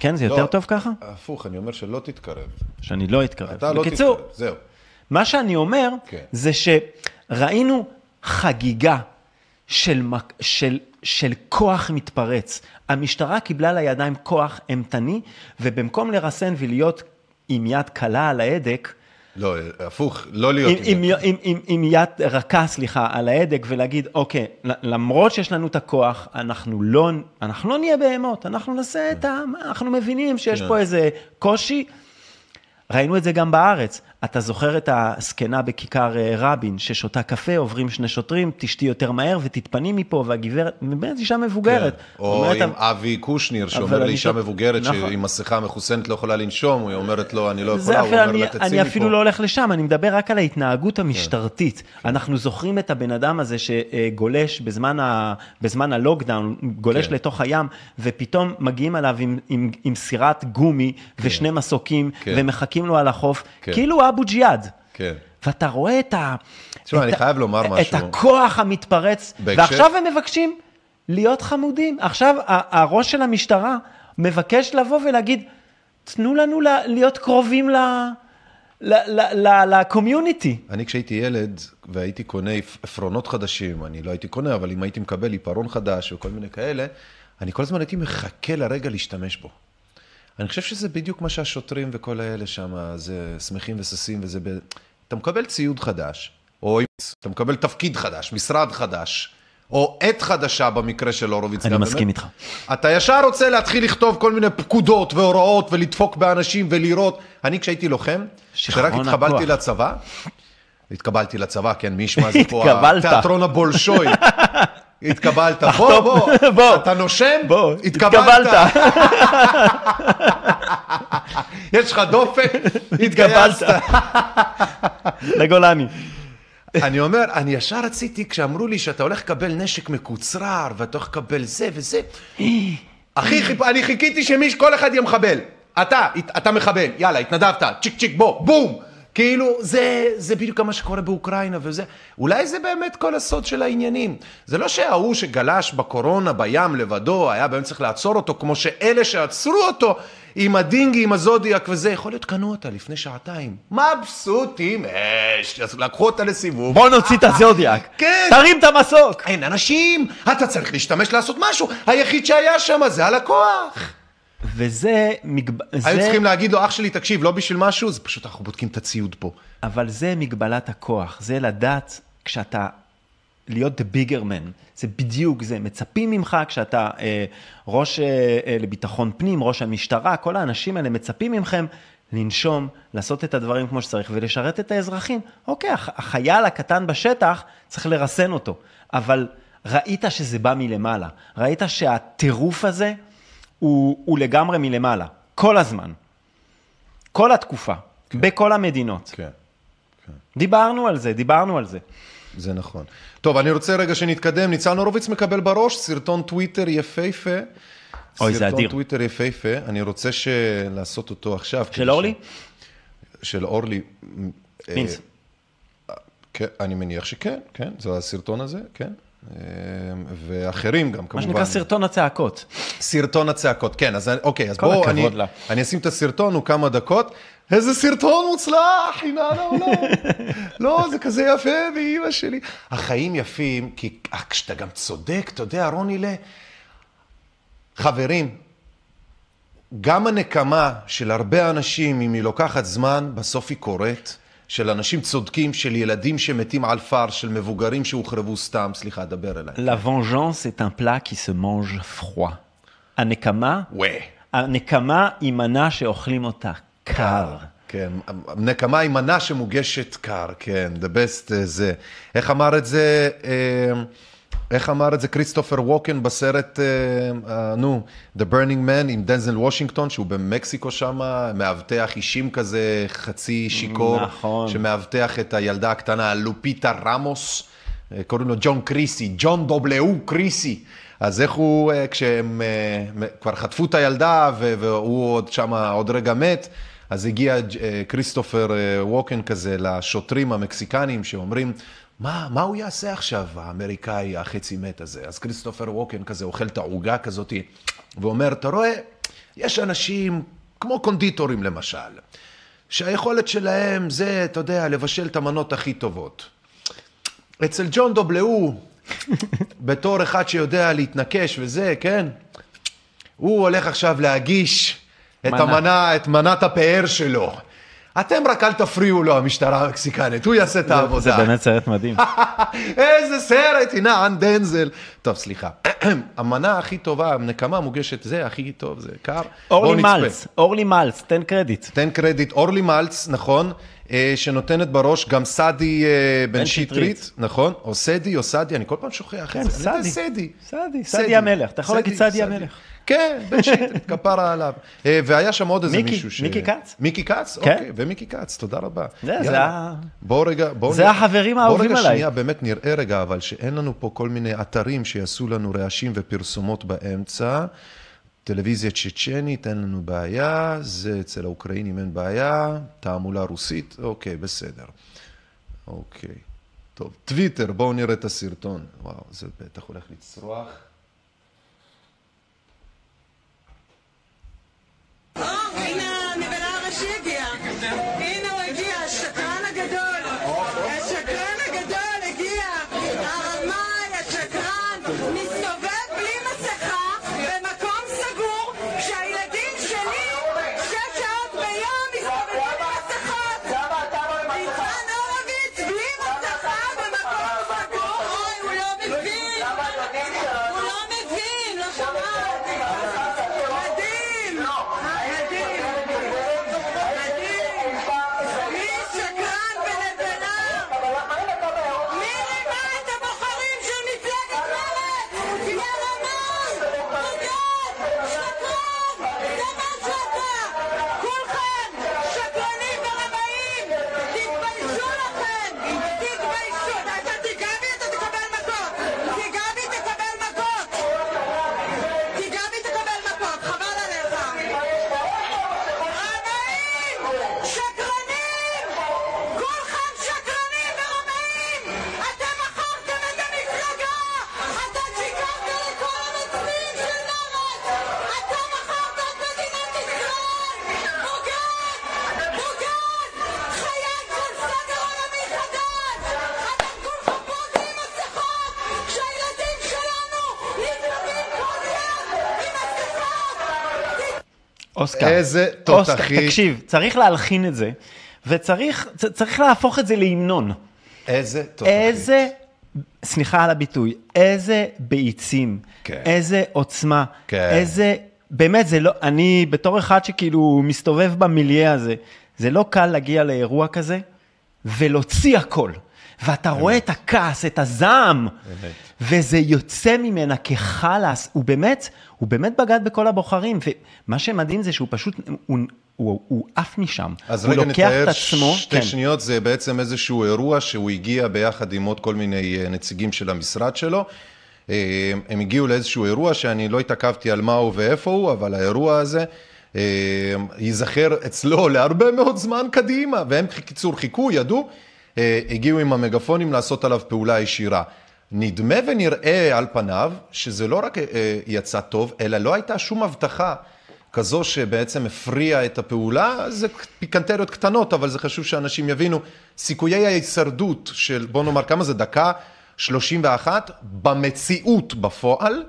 כן, זה יותר לא, טוב ככה? הפוך, אני אומר שלא תתקרב. שאני לא אתקרב. אתה לא בקיצור, תתקרב, זהו. מה שאני אומר, כן. זה שראינו חגיגה של, של, של כוח מתפרץ. המשטרה קיבלה לידיים כוח אימתני, ובמקום לרסן ולהיות עם יד קלה על ההדק, לא, הפוך, לא להיות... עם, עם עם, זה. עם, עם, עם יד רכה, סליחה, על ההדק, ולהגיד, אוקיי, למרות שיש לנו את הכוח, אנחנו לא, אנחנו לא נהיה בהמות, אנחנו נעשה את ה... אנחנו מבינים שיש כן. פה איזה קושי. ראינו את זה גם בארץ. אתה זוכר את הזקנה בכיכר אה, רבין, ששותה קפה, עוברים שני שוטרים, תשתי יותר מהר ותתפני מפה, והגברת, באמת אישה מבוגרת. כן. או עם אבי קושניר, שאומר אני לאישה לא- מבוגרת נכון. שעם מסכה מחוסנת לא יכולה לנשום, היא אומרת לו, אני לא יכולה, הוא אומר אני, לה, תצאי אני אפילו מפה. לא הולך לשם, אני מדבר רק על ההתנהגות המשטרתית. כן. אנחנו זוכרים את הבן אדם הזה שגולש בזמן, ה, בזמן הלוקדאון, גולש כן. לתוך הים, ופתאום מגיעים אליו עם, עם, עם סירת גומי ושני מסוקים, כן. ומחכים לו על החוף, כן. כאילו אבו ג'יהאד. כן. ואתה רואה את ה... תשמע, את אני חייב לומר את משהו. הכוח המתפרץ, בהקשר- ועכשיו הם מבקשים להיות חמודים. עכשיו הראש של המשטרה מבקש לבוא ולהגיד, תנו לנו להיות קרובים ל- לקומיוניטי. אני כשהייתי ילד והייתי קונה עפרונות חדשים, אני לא הייתי קונה, אבל אם הייתי מקבל עיפרון חדש וכל מיני כאלה, אני כל הזמן הייתי מחכה לרגע להשתמש בו. אני חושב שזה בדיוק מה שהשוטרים וכל האלה שם, זה שמחים וששים וזה... ב... אתה מקבל ציוד חדש, או אתה מקבל תפקיד חדש, משרד חדש, או עת חדשה במקרה של הורוביץ. אני מסכים באמת. איתך. אתה ישר רוצה להתחיל לכתוב כל מיני פקודות והוראות ולדפוק באנשים ולירות. אני כשהייתי לוחם, כשרק התקבלתי הכוח. לצבא, התקבלתי לצבא, כן, מי ישמע זה פה התקבלת. התיאטרון הבולשוי. התקבלת, בוא, בוא, בוא. אתה נושם? בוא, התקבלת. יש לך דופק? התגייסת. לגולני. אני אומר, אני ישר רציתי, כשאמרו לי שאתה הולך לקבל נשק מקוצרר, ואתה הולך לקבל זה וזה, אחי. אני חיכיתי שכל אחד יהיה מחבל. אתה, אתה מחבל, יאללה, התנדבת, צ'יק צ'יק, בוא, בום. כאילו, זה, זה בדיוק מה שקורה באוקראינה וזה. אולי זה באמת כל הסוד של העניינים. זה לא שההוא שגלש בקורונה בים לבדו, היה באמת צריך לעצור אותו, כמו שאלה שעצרו אותו עם הדינגי, עם הזודיאק וזה, יכול להיות קנו אותה לפני שעתיים. מבסוטים, אש, אז לקחו אותה לסיבוב. בוא נוציא את הזודיאק. כן. תרים את המסוק. אין אנשים, אתה צריך להשתמש לעשות משהו. היחיד שהיה שם זה הלקוח. וזה... מגב... היו זה... צריכים להגיד לו, אח שלי, תקשיב, לא בשביל משהו, זה פשוט אנחנו בודקים את הציוד פה. אבל זה מגבלת הכוח, זה לדעת כשאתה, להיות the bigger man, זה בדיוק זה, מצפים ממך כשאתה אה, ראש אה, אה, לביטחון פנים, ראש המשטרה, כל האנשים האלה מצפים מכם לנשום, לעשות את הדברים כמו שצריך ולשרת את האזרחים. אוקיי, הח- החייל הקטן בשטח, צריך לרסן אותו, אבל ראית שזה בא מלמעלה, ראית שהטירוף הזה הוא, הוא לגמרי מלמעלה, כל הזמן, כל התקופה, בכל המדינות. כן, דיברנו על זה, דיברנו על זה. זה נכון. טוב, אני רוצה רגע שנתקדם. ניצן הורוביץ מקבל בראש סרטון טוויטר יפהפה. אוי, זה סרטון אדיר. טוויטר יפהפה, אני רוצה ש... לעשות אותו עכשיו. של אורלי? ש... של אורלי. אה, מינס. כן, אני מניח שכן, כן, זה הסרטון הזה, כן. אה, ואחרים גם, מה כמובן. שנקרא סרטון הצעקות. סרטון הצעקות, כן, אז אוקיי, אז בואו, אני, לה. אני אשים את הסרטון, הוא כמה דקות. איזה סרטון מוצלח, הנה העולם. לא, זה כזה יפה, ואימא שלי. החיים יפים, כי אה, כשאתה גם צודק, אתה יודע, רוני ל... חברים, גם הנקמה של הרבה אנשים, אם היא לוקחת זמן, בסוף היא קורית. של אנשים צודקים, של ילדים שמתים על פר, של מבוגרים שהוחרבו סתם. סליחה, דבר אליי. La vengeance est un plat qui se mange froid. הנקמה. הנקמה היא מנה שאוכלים אותה קר. כן, נקמה היא מנה שמוגשת קר, כן, the best אה, זה. איך אמר את זה, אה, איך אמר את זה כריסטופר ווקן בסרט, אה, אה, נו, The Burning Man עם דנזל וושינגטון, שהוא במקסיקו שם, מאבטח אישים כזה, חצי שיכור, נכון. שמאבטח את הילדה הקטנה, לופיטה רמוס, אה, קוראים לו ג'ון קריסי, ג'ון דובלאו קריסי. אז איך הוא, אה, כשהם כבר חטפו את הילדה והוא עוד שם עוד רגע מת, אז הגיע כריסטופר ווקן כזה לשוטרים המקסיקנים שאומרים, מה, מה הוא יעשה עכשיו, האמריקאי החצי מת הזה? אז כריסטופר ווקן כזה אוכל את העוגה כזאת, ואומר, אתה רואה, יש אנשים, כמו קונדיטורים למשל, שהיכולת שלהם זה, אתה יודע, לבשל את המנות הכי טובות. אצל ג'ון דובלאו, בתור אחד שיודע להתנקש וזה, כן? הוא הולך עכשיו להגיש את מנה. המנה, את מנת הפאר שלו. אתם רק אל תפריעו לו, המשטרה המקסיקנית, הוא יעשה את העבודה. זה באמת סרט מדהים. איזה סרט, הנה, אן דנזל. טוב, סליחה. המנה הכי טובה, נקמה מוגשת, זה הכי טוב, זה קר. אורלי. מלץ, אורלי מלץ, תן קרדיט. תן קרדיט, אורלי מלץ, נכון, שנותנת בראש גם סעדי אה, בן שטרית. נכון, או סדי או סעדי, אני כל פעם שוכח כן, את זה. יודע, סעדי. סעדי, סעדי המלך. אתה יכול להגיד סעדי המלך. כן, בן שטרית, כפרה עליו. אה, והיה שם עוד איזה מישהו ש... מיקי כץ? מיקי כץ? כן. אוקיי, ומיקי כץ, תודה רבה. זה-. ה- בואו רגע, בואו... זה החברים האהובים בואו רגע עליי. שנייה, באמת נראה רגע, אבל שאין לנו פה כל מיני אתרים שיעשו לנו רעשים ופרסומות באמצע. טלוויזיה צ'צ'נית, אין לנו בעיה, זה אצל האוקראינים אין בעיה, תעמולה רוסית, אוקיי, בסדר. אוקיי, טוב. טוויטר, בואו נראה את הסרטון. וואו, זה בטח הולך לצרוח. אוסקר. איזה אוסקר, תותחית. תקשיב, צריך להלחין את זה, וצריך צריך להפוך את זה להמנון. איזה תותחית. איזה, סליחה על הביטוי, איזה ביצים, כן. איזה עוצמה, כן. איזה, באמת, זה לא, אני בתור אחד שכאילו מסתובב במיליה הזה, זה לא קל להגיע לאירוע כזה ולהוציא הכל. ואתה רואה את הכעס, את הזעם, אמת. וזה יוצא ממנה כחלאס, הוא באמת, הוא באמת בגד בכל הבוחרים, ומה שמדהים זה שהוא פשוט, הוא, הוא, הוא עף משם. אז הוא רגע לוקח נתאר את עצמו, שתי כן. שניות, זה בעצם איזשהו אירוע שהוא הגיע ביחד עם עוד כל מיני אה, נציגים של המשרד שלו. אה, הם הגיעו לאיזשהו אירוע שאני לא התעכבתי על מהו ואיפה הוא, אבל האירוע הזה אה, ייזכר אצלו להרבה מאוד זמן קדימה, והם קיצור חיכו, ידעו, הגיעו עם המגפונים לעשות עליו פעולה ישירה. נדמה ונראה על פניו שזה לא רק אה, יצא טוב, אלא לא הייתה שום הבטחה כזו שבעצם הפריעה את הפעולה, זה פיקנטריות קטנות, אבל זה חשוב שאנשים יבינו. סיכויי ההישרדות של, בוא נאמר, כמה זה דקה? 31, במציאות בפועל,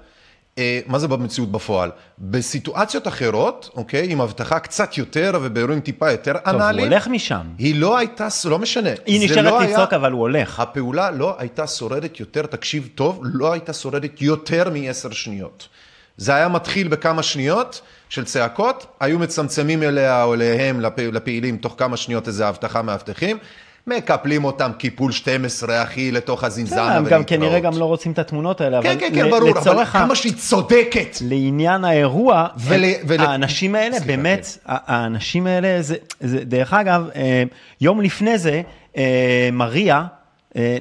מה זה במציאות בפועל? בסיטואציות אחרות, אוקיי, עם הבטחה קצת יותר ובאירועים טיפה יותר טוב, הוא אנאליים, הולך משם. היא לא הייתה, לא משנה. היא לא נשארת היה- לצעוק, אבל הוא הולך. הפעולה לא הייתה שורדת יותר, תקשיב טוב, לא הייתה שורדת יותר מעשר שניות. זה היה מתחיל בכמה שניות של צעקות, היו מצמצמים אליה או אליהם, לפ... לפעילים, תוך כמה שניות איזה הבטחה מאבטחים, מקפלים אותם קיפול 12 אחי לתוך הזינזאנה הם ולהתראות. גם כנראה גם לא רוצים את התמונות האלה, אבל כן, כן, כן, ל- ברור, אבל כמה שהיא צודקת. לעניין האירוע, ול- הם- ול- האנשים האלה, סליחה, באמת, ה- האנשים האלה, זה, זה, דרך אגב, אה, יום לפני זה, אה, מריה,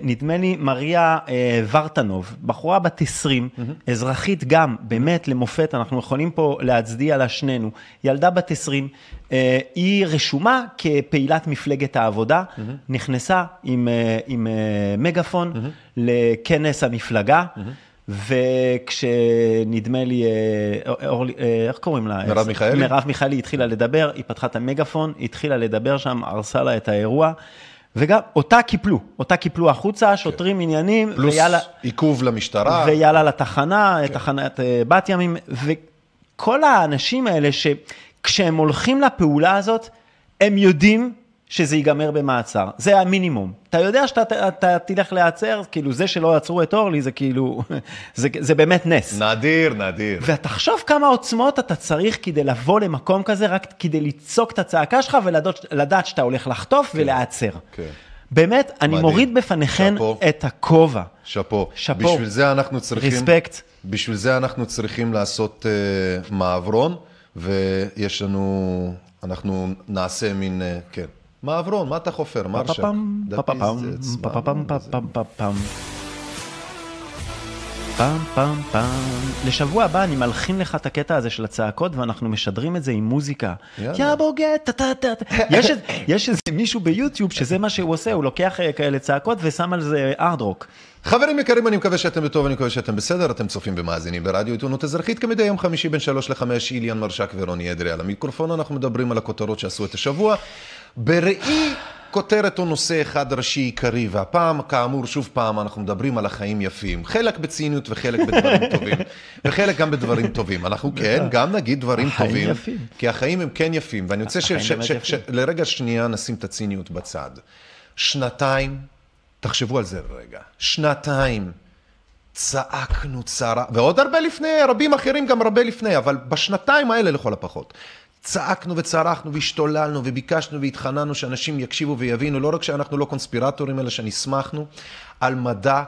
נדמה לי מריה אה, ורטנוב, בחורה בת 20, אזרחית גם, באמת למופת, אנחנו יכולים פה להצדיע לה שנינו. ילדה בת 20, אה, היא רשומה כפעילת מפלגת העבודה, נכנסה עם, אה, עם אה, מגפון לכנס המפלגה. וכשנדמה לי, אה, אורלי, אה, איך קוראים לה? מרב מיכאלי? מרב מיכאלי התחילה לדבר, היא פתחה את המגפון, התחילה לדבר שם, הרסה לה את האירוע, וגם אותה קיפלו, אותה קיפלו החוצה, שוטרים עניינים, כן. פלוס ויאללה, עיכוב למשטרה. ויאללה לתחנה, כן. תחנת אה, בת ימים, וכל האנשים האלה שכשהם הולכים לפעולה הזאת, הם יודעים שזה ייגמר במעצר, זה המינימום. אתה יודע שאתה אתה תלך להיעצר, כאילו זה שלא עצרו את אורלי, זה כאילו, זה, זה באמת נס. נדיר, נדיר. ותחשוב כמה עוצמות אתה צריך כדי לבוא למקום כזה, רק כדי לצעוק את הצעקה שלך ולדעת לדעת שאתה הולך לחטוף ולהיעצר. כן. באמת, אני מדהים. מוריד בפניכן שאפו. את הכובע. שאפו. שאפו. בשביל זה אנחנו צריכים... ריספקט. בשביל זה אנחנו צריכים לעשות uh, מעברון, ויש לנו... אנחנו נעשה מין... Uh, כן. מעברון, מה אתה חופר? פפפם, דפיזץ. פעם, פעם, פעם. לשבוע הבא אני מלחין לך את הקטע הזה של הצעקות, ואנחנו משדרים את זה עם מוזיקה. יא בוגד, טה טה טה. יש איזה- יש איזה מישהו ביוטיוב שזה מה שהוא עושה, הוא לוקח אה, כאלה צעקות ושם על זה ארד רוק. חברים יקרים, אני מקווה שאתם בטוב, אני מקווה שאתם בסדר, אתם צופים ומאזינים ברדיו עיתונות אזרחית כמדי יום חמישי בין שלוש לחמש, איליאן מרשק ורוני אדרי על המיקרופון, אנחנו מדברים על הכותרות שעשו את השבוע. בראי כותרת או נושא אחד ראשי עיקרי, והפעם, כאמור, שוב פעם, אנחנו מדברים על החיים יפים. חלק בציניות וחלק בדברים טובים, וחלק גם בדברים טובים. אנחנו כן, גם נגיד דברים החיים טובים, יפים. כי החיים הם כן יפים, ואני רוצה ש- החיים ש- באמת ש- יפים. ש- לרגע שנייה נשים את הציניות בצד. שנתיים, תחשבו על זה רגע, שנתיים צעקנו צרה, ועוד הרבה לפני, רבים אחרים גם הרבה לפני, אבל בשנתיים האלה לכל הפחות. צעקנו וצרחנו והשתוללנו וביקשנו והתחננו שאנשים יקשיבו ויבינו, לא רק שאנחנו לא קונספירטורים, אלא שנסמכנו על מדע,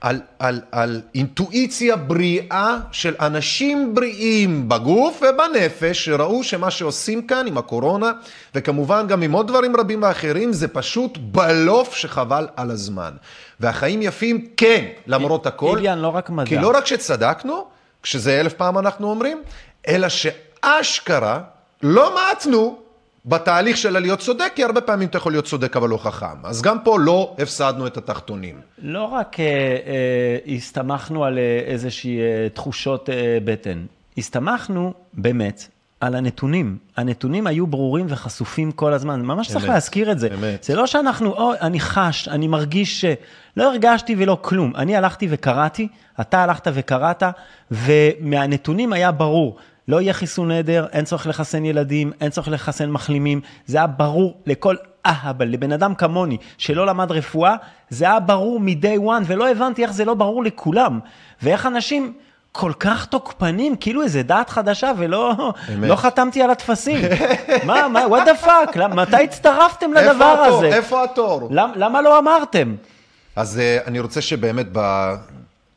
על, על, על אינטואיציה בריאה של אנשים בריאים בגוף ובנפש, שראו שמה שעושים כאן עם הקורונה, וכמובן גם עם עוד דברים רבים ואחרים, זה פשוט בלוף שחבל על הזמן. והחיים יפים, כן, למרות הכל. איליאן, לא רק מדע. כי לא רק שצדקנו, כשזה אלף פעם אנחנו אומרים, אלא שאשכרה לא מעטנו בתהליך של להיות צודק, כי הרבה פעמים אתה יכול להיות צודק אבל לא חכם. אז גם פה לא הפסדנו את התחתונים. לא רק אה, אה, הסתמכנו על אה, איזושהי אה, תחושות אה, בטן, הסתמכנו באמת על הנתונים. הנתונים היו ברורים וחשופים כל הזמן, ממש צריך אמת, להזכיר את זה. אמת. זה לא שאנחנו, או, אני חש, אני מרגיש ש... לא הרגשתי ולא כלום. אני הלכתי וקראתי, אתה הלכת וקראת, ומהנתונים היה ברור. לא יהיה חיסון עדר, אין צורך לחסן ילדים, אין צורך לחסן מחלימים. זה היה ברור לכל אהבל, לבן אדם כמוני, שלא למד רפואה, זה היה ברור מ-day one, ולא הבנתי איך זה לא ברור לכולם. ואיך אנשים כל כך תוקפנים, כאילו איזה דעת חדשה, ולא. לא חתמתי על הטפסים. מה, מה, what the fuck, מתי הצטרפתם לדבר איפה התור? הזה? איפה התור? למ- למה לא אמרתם? אז אה, אני רוצה שבאמת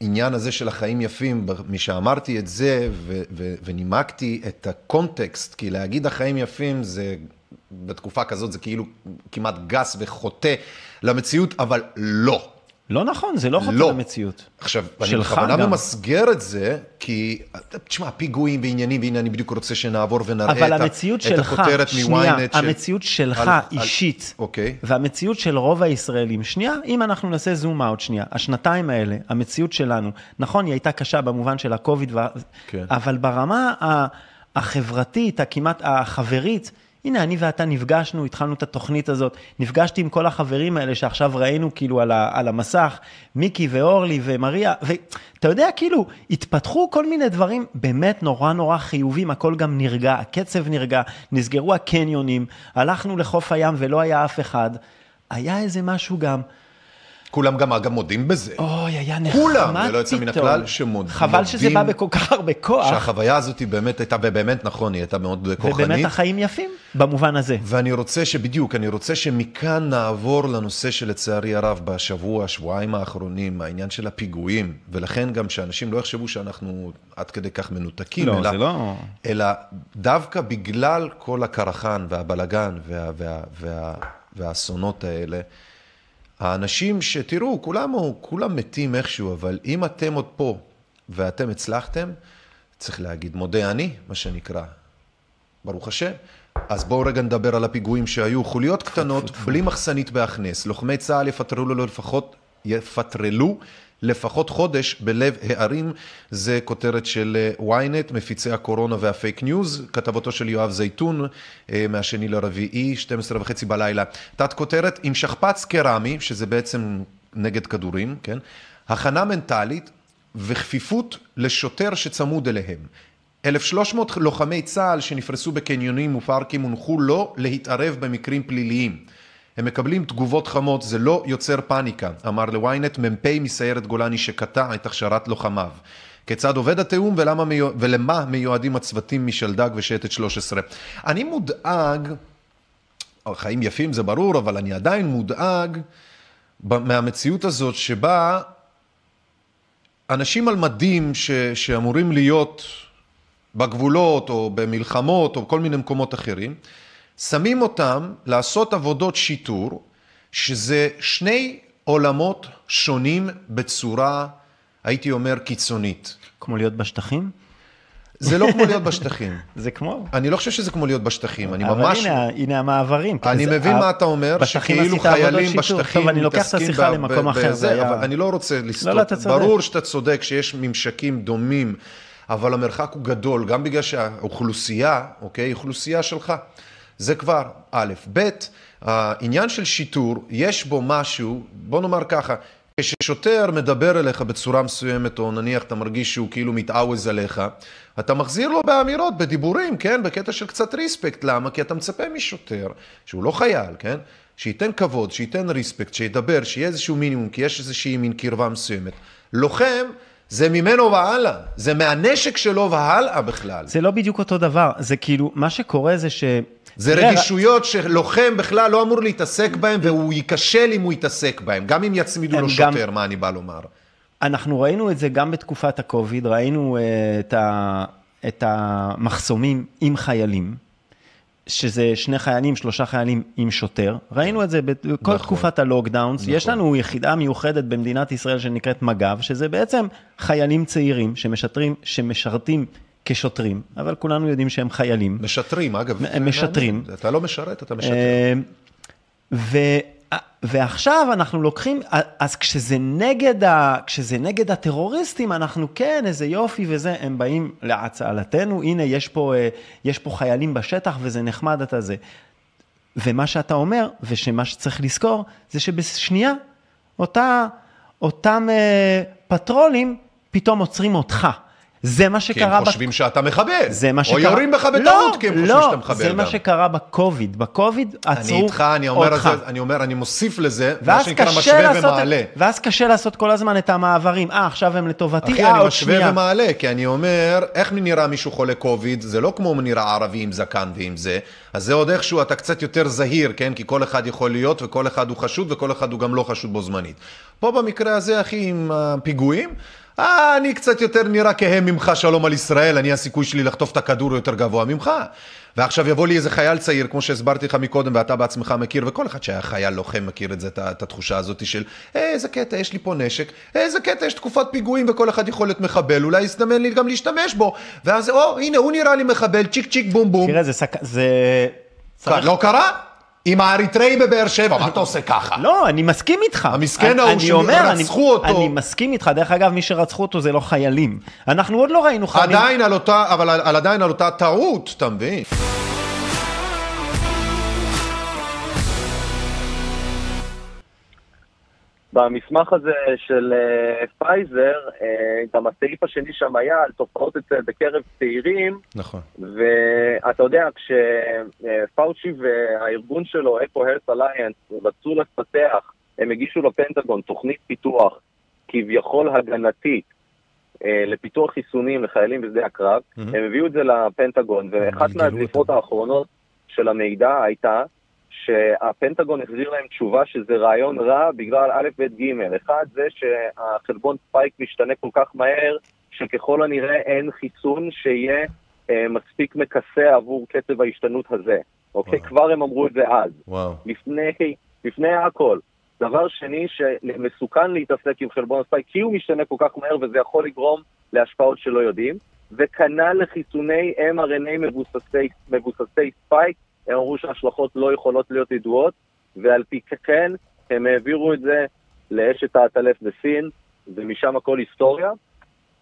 בעניין הזה של החיים יפים, משאמרתי את זה ו- ו- ונימקתי את הקונטקסט, כי להגיד החיים יפים זה, בתקופה כזאת זה כאילו כמעט גס וחוטא למציאות, אבל לא. לא נכון, זה לא חוטא לא. למציאות. עכשיו, אני בכוונה גם. ממסגר את זה, כי, תשמע, פיגועים ועניינים, והנה אני בדיוק רוצה שנעבור ונראה את, המציאות את שלך, הכותרת שנייה, מ-ynet של... המציאות שלך על- על- אישית, אוקיי. והמציאות של רוב הישראלים, שנייה, אם אנחנו נעשה זום אאוט שנייה, השנתיים האלה, המציאות שלנו, נכון, היא הייתה קשה במובן של הקוביד, כן. אבל ברמה החברתית, הכמעט החברית, הנה, אני ואתה נפגשנו, התחלנו את התוכנית הזאת, נפגשתי עם כל החברים האלה שעכשיו ראינו כאילו על, ה, על המסך, מיקי ואורלי ומריה, ואתה יודע, כאילו, התפתחו כל מיני דברים באמת נורא נורא חיובים, הכל גם נרגע, הקצב נרגע, נסגרו הקניונים, הלכנו לחוף הים ולא היה אף אחד. היה איזה משהו גם, כולם גם אגב מודים בזה. אוי, היה נחמד כולם, ללא יוצא מן פתאום. הכלל, שמודים. חבל שזה בא בכל כך הרבה כוח, שהחוויה הזאת היא באמת הייתה, ובאמת נכון, היא הייתה מאוד כוחנית. ובאמת החיים יפים במובן הזה. ואני רוצה שבדיוק, אני רוצה שמכאן נעבור לנושא שלצערי הרב בשבוע, שבועיים האחרונים, העניין של הפיגועים, ולכן גם שאנשים לא יחשבו שאנחנו עד כדי כך מנותקים, לא, אלא, זה לא- אלא דווקא בגלל כל הקרחן והבלגן וה, וה, וה, והאסונות האלה, האנשים שתראו, כולם, כולם מתים איכשהו, אבל אם אתם עוד פה ואתם הצלחתם, צריך להגיד מודה אני, מה שנקרא. ברוך השם. אז בואו רגע נדבר על הפיגועים שהיו. חוליות קטנות, בלי מחסנית בהכנס. לוחמי צה"ל יפטרלו לו לפחות, יפטרלו לפחות חודש בלב הערים. זה כותרת של אה, ynet, מפיצי הקורונה והפייק ניוז. כתבתו של יואב זייתון, אה, מהשני לרביעי, 12 וחצי בלילה. תת כותרת, עם שכפ"ץ קרמי, שזה בעצם נגד כדורים, כן? הכנה מנטלית וכפיפות לשוטר שצמוד אליהם. 1,300 לוחמי צה"ל שנפרסו בקניונים ופארקים הונחו לא להתערב במקרים פליליים. הם מקבלים תגובות חמות, זה לא יוצר פאניקה, אמר לוויינט מ"פ מסיירת גולני שקטע את הכשרת לוחמיו. כיצד עובד התיאום ולמה. ולמה מיועדים הצוותים משלדג ושייטת 13. אני מודאג, חיים יפים זה ברור, אבל אני עדיין מודאג מהמציאות הזאת שבה אנשים על מדים ש... שאמורים להיות בגבולות או במלחמות או בכל מיני מקומות אחרים, שמים אותם לעשות עבודות שיטור, שזה שני עולמות שונים בצורה, הייתי אומר, קיצונית. כמו להיות בשטחים? זה לא כמו להיות בשטחים. זה כמו. אני לא חושב שזה כמו להיות בשטחים, אני אבל ממש... הנה, הנה המעברים. אני מבין מה אתה אומר, שכאילו חיילים. בשטחים טוב, אני לוקח את השיחה למקום אחר, זה היה... אבל אני לא רוצה לסטות. לא, אתה צודק. ברור שאתה צודק שיש ממשקים דומים, אבל המרחק הוא גדול, גם בגלל שהאוכלוסייה, אוקיי, היא אוכלוסייה שלך. זה כבר א', ב', העניין של שיטור, יש בו משהו, בוא נאמר ככה, כששוטר מדבר אליך בצורה מסוימת, או נניח אתה מרגיש שהוא כאילו מתעווז עליך, אתה מחזיר לו באמירות, בדיבורים, כן? בקטע של קצת ריספקט. למה? כי אתה מצפה משוטר, שהוא לא חייל, כן? שייתן כבוד, שייתן ריספקט, שידבר, שיהיה איזשהו מינימום, כי יש איזושהי מין קרבה מסוימת. לוחם, זה ממנו והלאה. זה מהנשק שלו והלאה בכלל. זה לא בדיוק אותו דבר, זה כאילו, מה שקורה זה ש... זה רגישויות שלוחם בכלל לא אמור להתעסק בהם, והוא ייכשל אם הוא יתעסק בהם. גם אם יצמידו לו גם- שוטר, מה אני בא לומר. אנחנו ראינו את זה גם בתקופת הקוביד, ראינו אה, את, ה, את המחסומים עם חיילים, שזה שני חיילים, שלושה חיילים עם שוטר. ראינו את זה בכל נכון. תקופת הלוקדאונס. נכון. יש לנו יחידה מיוחדת במדינת ישראל שנקראת מג"ב, שזה בעצם חיילים צעירים שמשטרים, שמשרתים כשוטרים, אבל כולנו יודעים שהם חיילים. משטרים, אגב. הם משטרים. אתה לא משרת, אתה משטר. אה, ו, ועכשיו אנחנו לוקחים, אז כשזה נגד, ה, כשזה נגד הטרוריסטים, אנחנו כן, איזה יופי וזה, הם באים להצלתנו, הנה, יש פה, אה, יש פה חיילים בשטח וזה נחמד אתה זה. ומה שאתה אומר, ושמה שצריך לזכור, זה שבשנייה, אותה, אותם אה, פטרולים פתאום עוצרים אותך. זה מה כי שקרה... הם בת- חושבים שאתה מחבל. זה מה או שקרה... יורים בך בטעות, לא, כי הם חושבים לא, שאתה מחבל זה מה גם. שקרה בקוביד. בקוביד עצרו אני איתך, אני אומר, אותך. זה, אני אומר, אני מוסיף לזה, מה שנקרא משווה לעשות, ומעלה. ואז קשה לעשות כל הזמן את המעברים. אה, עכשיו הם לטובתי, אחי, אה, אני עוד משווה שנייה. ומעלה, כי אני אומר, איך נראה מישהו חולה קוביד? זה לא כמו נראה ערבי עם זקן ועם זה. אז זה עוד איכשהו, אתה קצת יותר זהיר, כן? כי כל אחד יכול להיות, וכל אחד הוא חשוד, וכל אחד הוא גם לא חשוד בו זמנית. פה במקרה הזה, אחי, עם הפיגועים, אה, אני קצת יותר נראה כהם ממך, שלום על ישראל, אני הסיכוי שלי לחטוף את הכדור יותר גבוה ממך. ועכשיו יבוא לי איזה חייל צעיר, כמו שהסברתי לך מקודם, ואתה בעצמך מכיר, וכל אחד שהיה חייל לוחם מכיר את זה, את התחושה הזאת של, "אה, איזה קטע, יש לי פה נשק, "אה, איזה קטע, יש תקופת פיגועים וכל אחד יכול להיות מחבל, אולי יזדמן לי גם להשתמש בו. ואז, או, הנה, הוא נראה לי מחבל, צ'יק צ'יק בום בום. תראה, זה סק... זה... צריך- לא קרה? עם האריתראי בבאר שבע, מה אתה עושה ככה? לא, אני מסכים איתך. המסכן ההוא שרצחו אותו. אני מסכים איתך. דרך אגב, מי שרצחו אותו זה לא חיילים. אנחנו עוד לא ראינו חיילים. עדיין על אותה, אבל עדיין על אותה טעות, אתה מבין? במסמך הזה של אה, פייזר, אה, גם הסעיף השני שם היה על תופעות אצל בקרב צעירים, נכון. ואתה יודע, כשפאוצ'י והארגון שלו, EcoHealth Alliance, רצו לפתח, הם הגישו לפנטגון תוכנית פיתוח כביכול הגנתית אה, לפיתוח חיסונים לחיילים בשדה הקרב, מהמם. הם הביאו את זה לפנטגון, ואחת מהדליפות. האחרונות של המידע הייתה שהפנטגון החזיר להם תשובה שזה רעיון רע בגלל א', ב', ג'. אחד זה שהחלבון ספייק משתנה כל כך מהר, שככל הנראה אין חיסון שיהיה אה, מספיק מכסה עבור קצב ההשתנות הזה. אוקיי? וואו. כבר הם אמרו את זה אז. וואו. לפני, לפני הכל. דבר שני, שמסוכן להתעסק עם חלבון הספייק, כי הוא משתנה כל כך מהר וזה יכול לגרום להשפעות שלא יודעים. וכנ"ל לחיסוני mRNA מבוססי, מבוססי ספייק, הם אמרו שההשלכות לא יכולות להיות ידועות, ועל פי כן הם העבירו את זה לאשת העטלף בסין, ומשם הכל היסטוריה,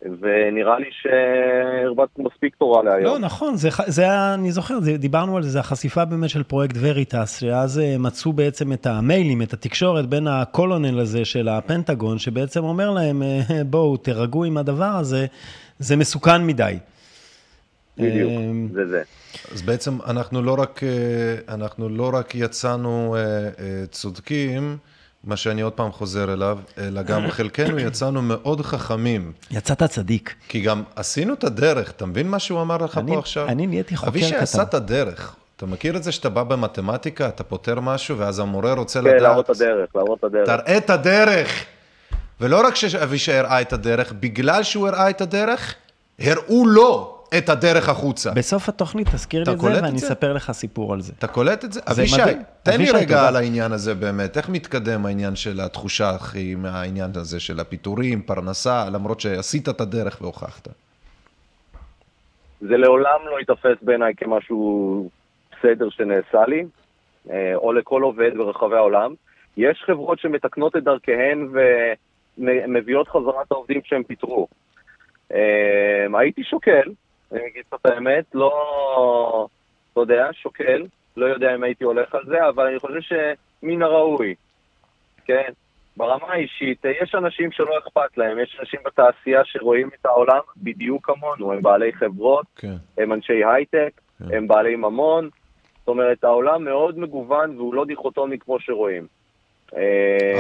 ונראה לי שהרבצנו מספיק תורה להיום. לא, נכון, זה, זה אני זוכר, זה, דיברנו על זה, זה החשיפה באמת של פרויקט וריטס, שאז אה, מצאו בעצם את המיילים, את התקשורת בין הקולונל הזה של הפנטגון, שבעצם אומר להם, אה, בואו, תירגעו עם הדבר הזה, זה מסוכן מדי. בדיוק, אמ, זה זה. אז בעצם אנחנו לא רק, אה, אנחנו לא רק יצאנו אה, אה, צודקים, מה שאני עוד פעם חוזר אליו, אלא גם חלקנו יצאנו מאוד חכמים. יצאת צדיק. כי גם עשינו את הדרך, אתה מבין מה שהוא אמר לך אני- פה עכשיו? אני נהייתי חוקר אבישי קטן. עשה את הדרך. אתה מכיר את זה שאתה בא במתמטיקה, אתה פותר משהו, ואז המורה רוצה כן, לדעת... להראות את הדרך, להראות את הדרך. תראה את הדרך. ולא רק שאבישי הראה את הדרך, בגלל שהוא הראה את הדרך, הראו לו את הדרך החוצה. בסוף התוכנית תזכיר לי את זה, ואני? אספר לך סיפור על זה. אתה קולט את זה? אבישי. תן לי רגע. על העניין הזה באמת. איך מתקדם העניין של התחושה, אחי, מהעניין הזה של הפיטורים, פרנסה, למרות שעשית את הדרך והוכחת. זה לעולם לא ייתפס בעיניי כמשהו בסדר שנעשה לי, אה, או לכל עובד ברחבי העולם. יש חברות שמתקנות את דרכיהן ומביאות חזרה את העובדים שהם פיטרו. אה, הייתי שוקל, אני אגיד לך את האמת, לא, לא יודע, שוקל, לא יודע אם הייתי הולך על זה, אבל אני חושב שמן הראוי, כן? ברמה האישית, יש אנשים שלא אכפת להם, יש אנשים בתעשייה שרואים את העולם בדיוק כמונו, הם בעלי חברות, כן. הם אנשי הייטק, כן. הם בעלי ממון, זאת אומרת, העולם מאוד מגוון והוא לא דיכוטומי כמו שרואים.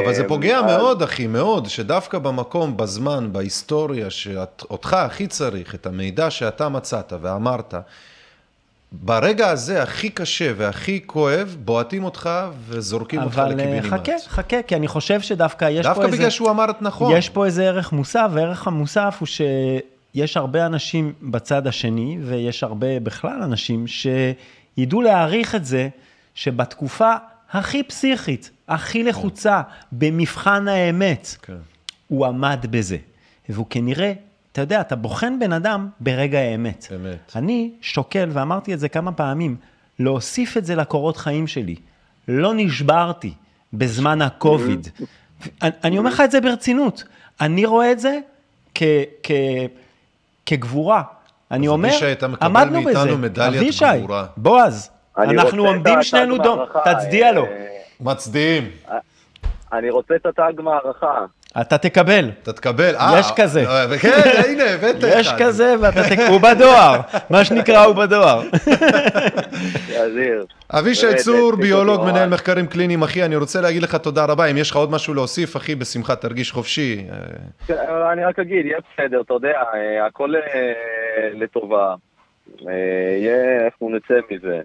אבל זה פוגע אז- מאוד, אחי, מאוד, שדווקא במקום, בזמן, בהיסטוריה, שאותך הכי צריך, את המידע שאתה מצאת ואמרת, ברגע הזה הכי קשה והכי כואב, בועטים אותך וזורקים אותך אבל אה, לקיבינימט. חכה, חכה, כי אני חושב שדווקא יש פה דווקא איזה... בגלל שהוא אמר את נכון. יש פה איזה ערך מוסף, והערך המוסף הוא שיש הרבה אנשים בצד השני, ויש הרבה בכלל אנשים שידעו להעריך את זה, שבתקופה הכי פסיכית, הכי לחוצה, במבחן האמת, כן. הוא עמד בזה. והוא כנראה, אתה יודע, אתה בוחן בן אדם ברגע האמת. אמת. אני שוקל, ואמרתי את זה כמה פעמים, להוסיף את זה לקורות חיים שלי. לא נשברתי בזמן הקוביד. אני, אומר לך את זה ברצינות. אני רואה את זה כ, כ, כגבורה. אני אומר, אבישי, אתה מקבל עמדנו מאיתנו בזה. מדליית גבורה. בועז, אנחנו עומדים שנינו דום, תצדיע לו. אה, מצדיעים. אני רוצה את התג מערכה. אתה תקבל. אתה תקבל. אה, יש כזה. אה, כן, הנה, הבאת אחד. יש כזה, ואתה תק... הוא בדואר, מה שנקרא הוא בדואר. אבישי צור, ביולוג, מנהל. מחקרים קליניים, אחי, אני רוצה להגיד לך תודה רבה. אם יש לך עוד משהו להוסיף, אחי, בשמחה, תרגיש חופשי. אה, כן, אני רק אגיד, יהיה בסדר, אתה יודע, אה, הכל אה, לטובה. אה, יהיה, איך הוא נצא מזה.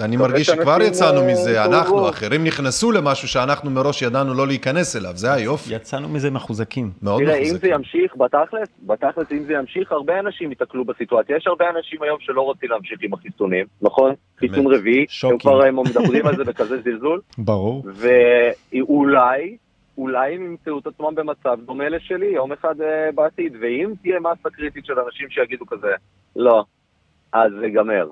אני מרגיש שכבר יצאנו אה, מזה. אנחנו, אחרים נכנסו למשהו שאנחנו מראש ידענו לא להיכנס אליו, זה היופי. יצאנו מזה מחוזקים. מאוד תראה, אם זה מחוזקים. ימשיך, בתכלס, בתכלס, אם זה ימשיך, הרבה אנשים ייתקלו בסיטואציה. יש הרבה אנשים היום שלא רוצים להמשיך עם החיסונים, נכון? חיסון רביעי. הם כבר מדברים על זה בכזה זלזול, ברור. ואולי, אולי הם ימצאו את עצמם במצב דומה לשלי יום אחד אה, בעתיד, ואם תהיה מסה קריטית של אנשים שיגידו כזה, לא, אז זה ייגמר.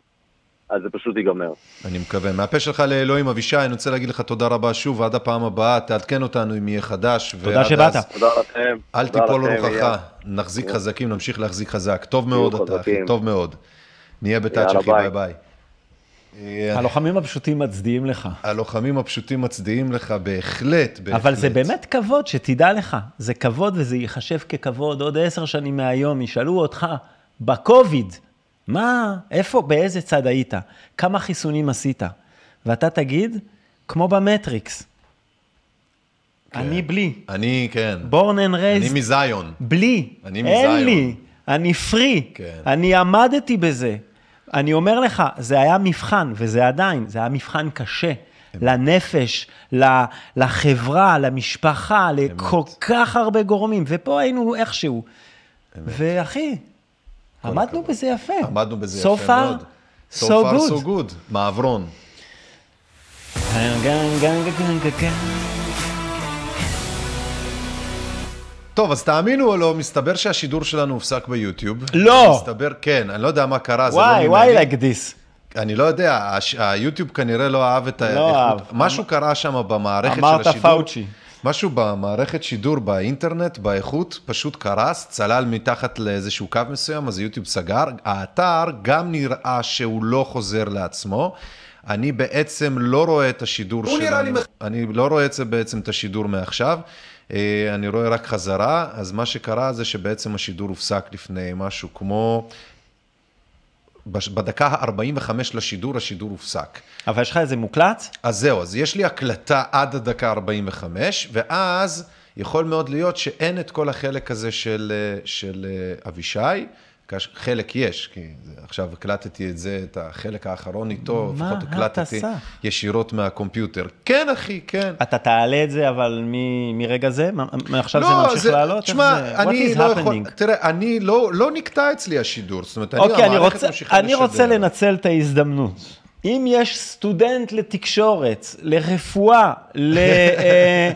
אז זה פשוט ייגמר. אני מקווה. מהפה שלך לאלוהים, אבישי, אני רוצה להגיד לך תודה רבה שוב, ועד הפעם הבאה, תעדכן אותנו אם יהיה חדש. תודה שבאת. אז, תודה לכם. אל תיפול רוחך. נחזיק חזקים, נמשיך להחזיק חזק. טוב מאוד אתה, אחי. טוב מאוד. נהיה יאללה, אחי, ביי ביי. ביי. אה, הלוחמים הפשוטים מצדיעים לך. הלוחמים הפשוטים מצדיעים לך, בהחלט, בהחלט. אבל זה באמת כבוד, שתדע לך. זה כבוד וזה ייחשב ככבוד. עוד עשר שנים מהיום ישאלו אותך, בקוביד, מה, איפה, באיזה צד היית? כמה חיסונים עשית? ואתה תגיד, כמו במטריקס. אני בלי. אני, כן. born and אני raised, מזיון. בלי. אני אין מזיון. לי. אני פרי. כן. אני עמדתי בזה. אני אומר לך, זה היה מבחן, וזה עדיין, זה היה מבחן קשה. לנפש, ל- לחברה, למשפחה, לכל כך הרבה גורמים, ופה היינו איכשהו. ואחי, עמדנו בזה יפה. עמדנו בזה so יפה far, מאוד. So, so far, good. so good. מעברון. טוב, אז תאמינו או לא, מסתבר שהשידור שלנו הופסק ביוטיוב. לא. מסתבר, כן, אני לא יודע מה קרה, זה לא ממני. וואי, וואי, like this. אני לא יודע, היוטיוב כנראה לא אהב את ה... לא אהב. משהו קרה שם במערכת של השידור. אמרת פאוצ'י. משהו במערכת שידור באינטרנט, באיכות, פשוט קרס, צלל מתחת לאיזשהו קו מסוים, אז יוטיוב סגר. האתר גם נראה שהוא לא חוזר לעצמו. אני בעצם לא רואה את השידור שלנו. נראה לי אני לא רואה את זה בעצם, את השידור מעכשיו. אה, אני רואה רק חזרה, אז מה שקרה זה שבעצם השידור הופסק לפני משהו כמו... בדקה ה-45 לשידור, השידור הופסק. אבל יש לך איזה מוקלט? אז זהו, אז יש לי הקלטה עד הדקה 45, ואז יכול מאוד להיות שאין את כל החלק הזה של, אה, של אה, אבישי, חלק יש, כי זה- עכשיו הקלטתי את זה, את החלק האחרון איתו, מה לפחות הקלטתי? ישירות מהקומפיוטר. כן, אחי, כן. אתה תעלה את זה, אבל מ- מרגע זה? מעכשיו זה לא, ממשיך לעלות? איך תשמע, זה? אני לא יכול? תראה, אני לא, לא נקטע אצלי השידור, זאת אומרת, אני, אוקיי, אני המערכת רוצה, ממשיכה אני רוצה לשדר. לנצל את ההזדמנות. אם יש סטודנט לתקשורת, לרפואה, ל, אה,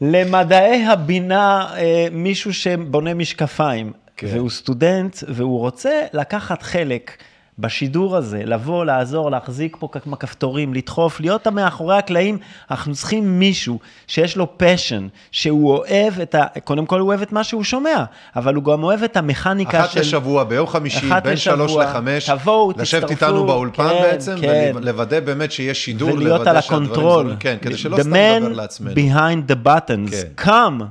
למדעי הבינה, אה, מישהו שבונה משקפיים, כן. והוא סטודנט, והוא רוצה לקחת חלק בשידור הזה, לבוא, לעזור, להחזיק פה כמה כפתורים, לדחוף, להיות מאחורי הקלעים, אנחנו צריכים מישהו שיש לו passion, שהוא אוהב את ה... קודם כל הוא אוהב את מה שהוא שומע, אבל הוא גם אוהב את המכניקה אחת של... לשבוע, ביום חמישי, אחת בין שלוש. לחמש, תבואו, לשבת תצטרפו, איתנו באולפן כן, בעצם, כן. ולוודא באמת שיש שידור, ולהיות על ה control. כן, כדי שלא The סתם נדבר man לעצמנו. behind the buttons, כן. come,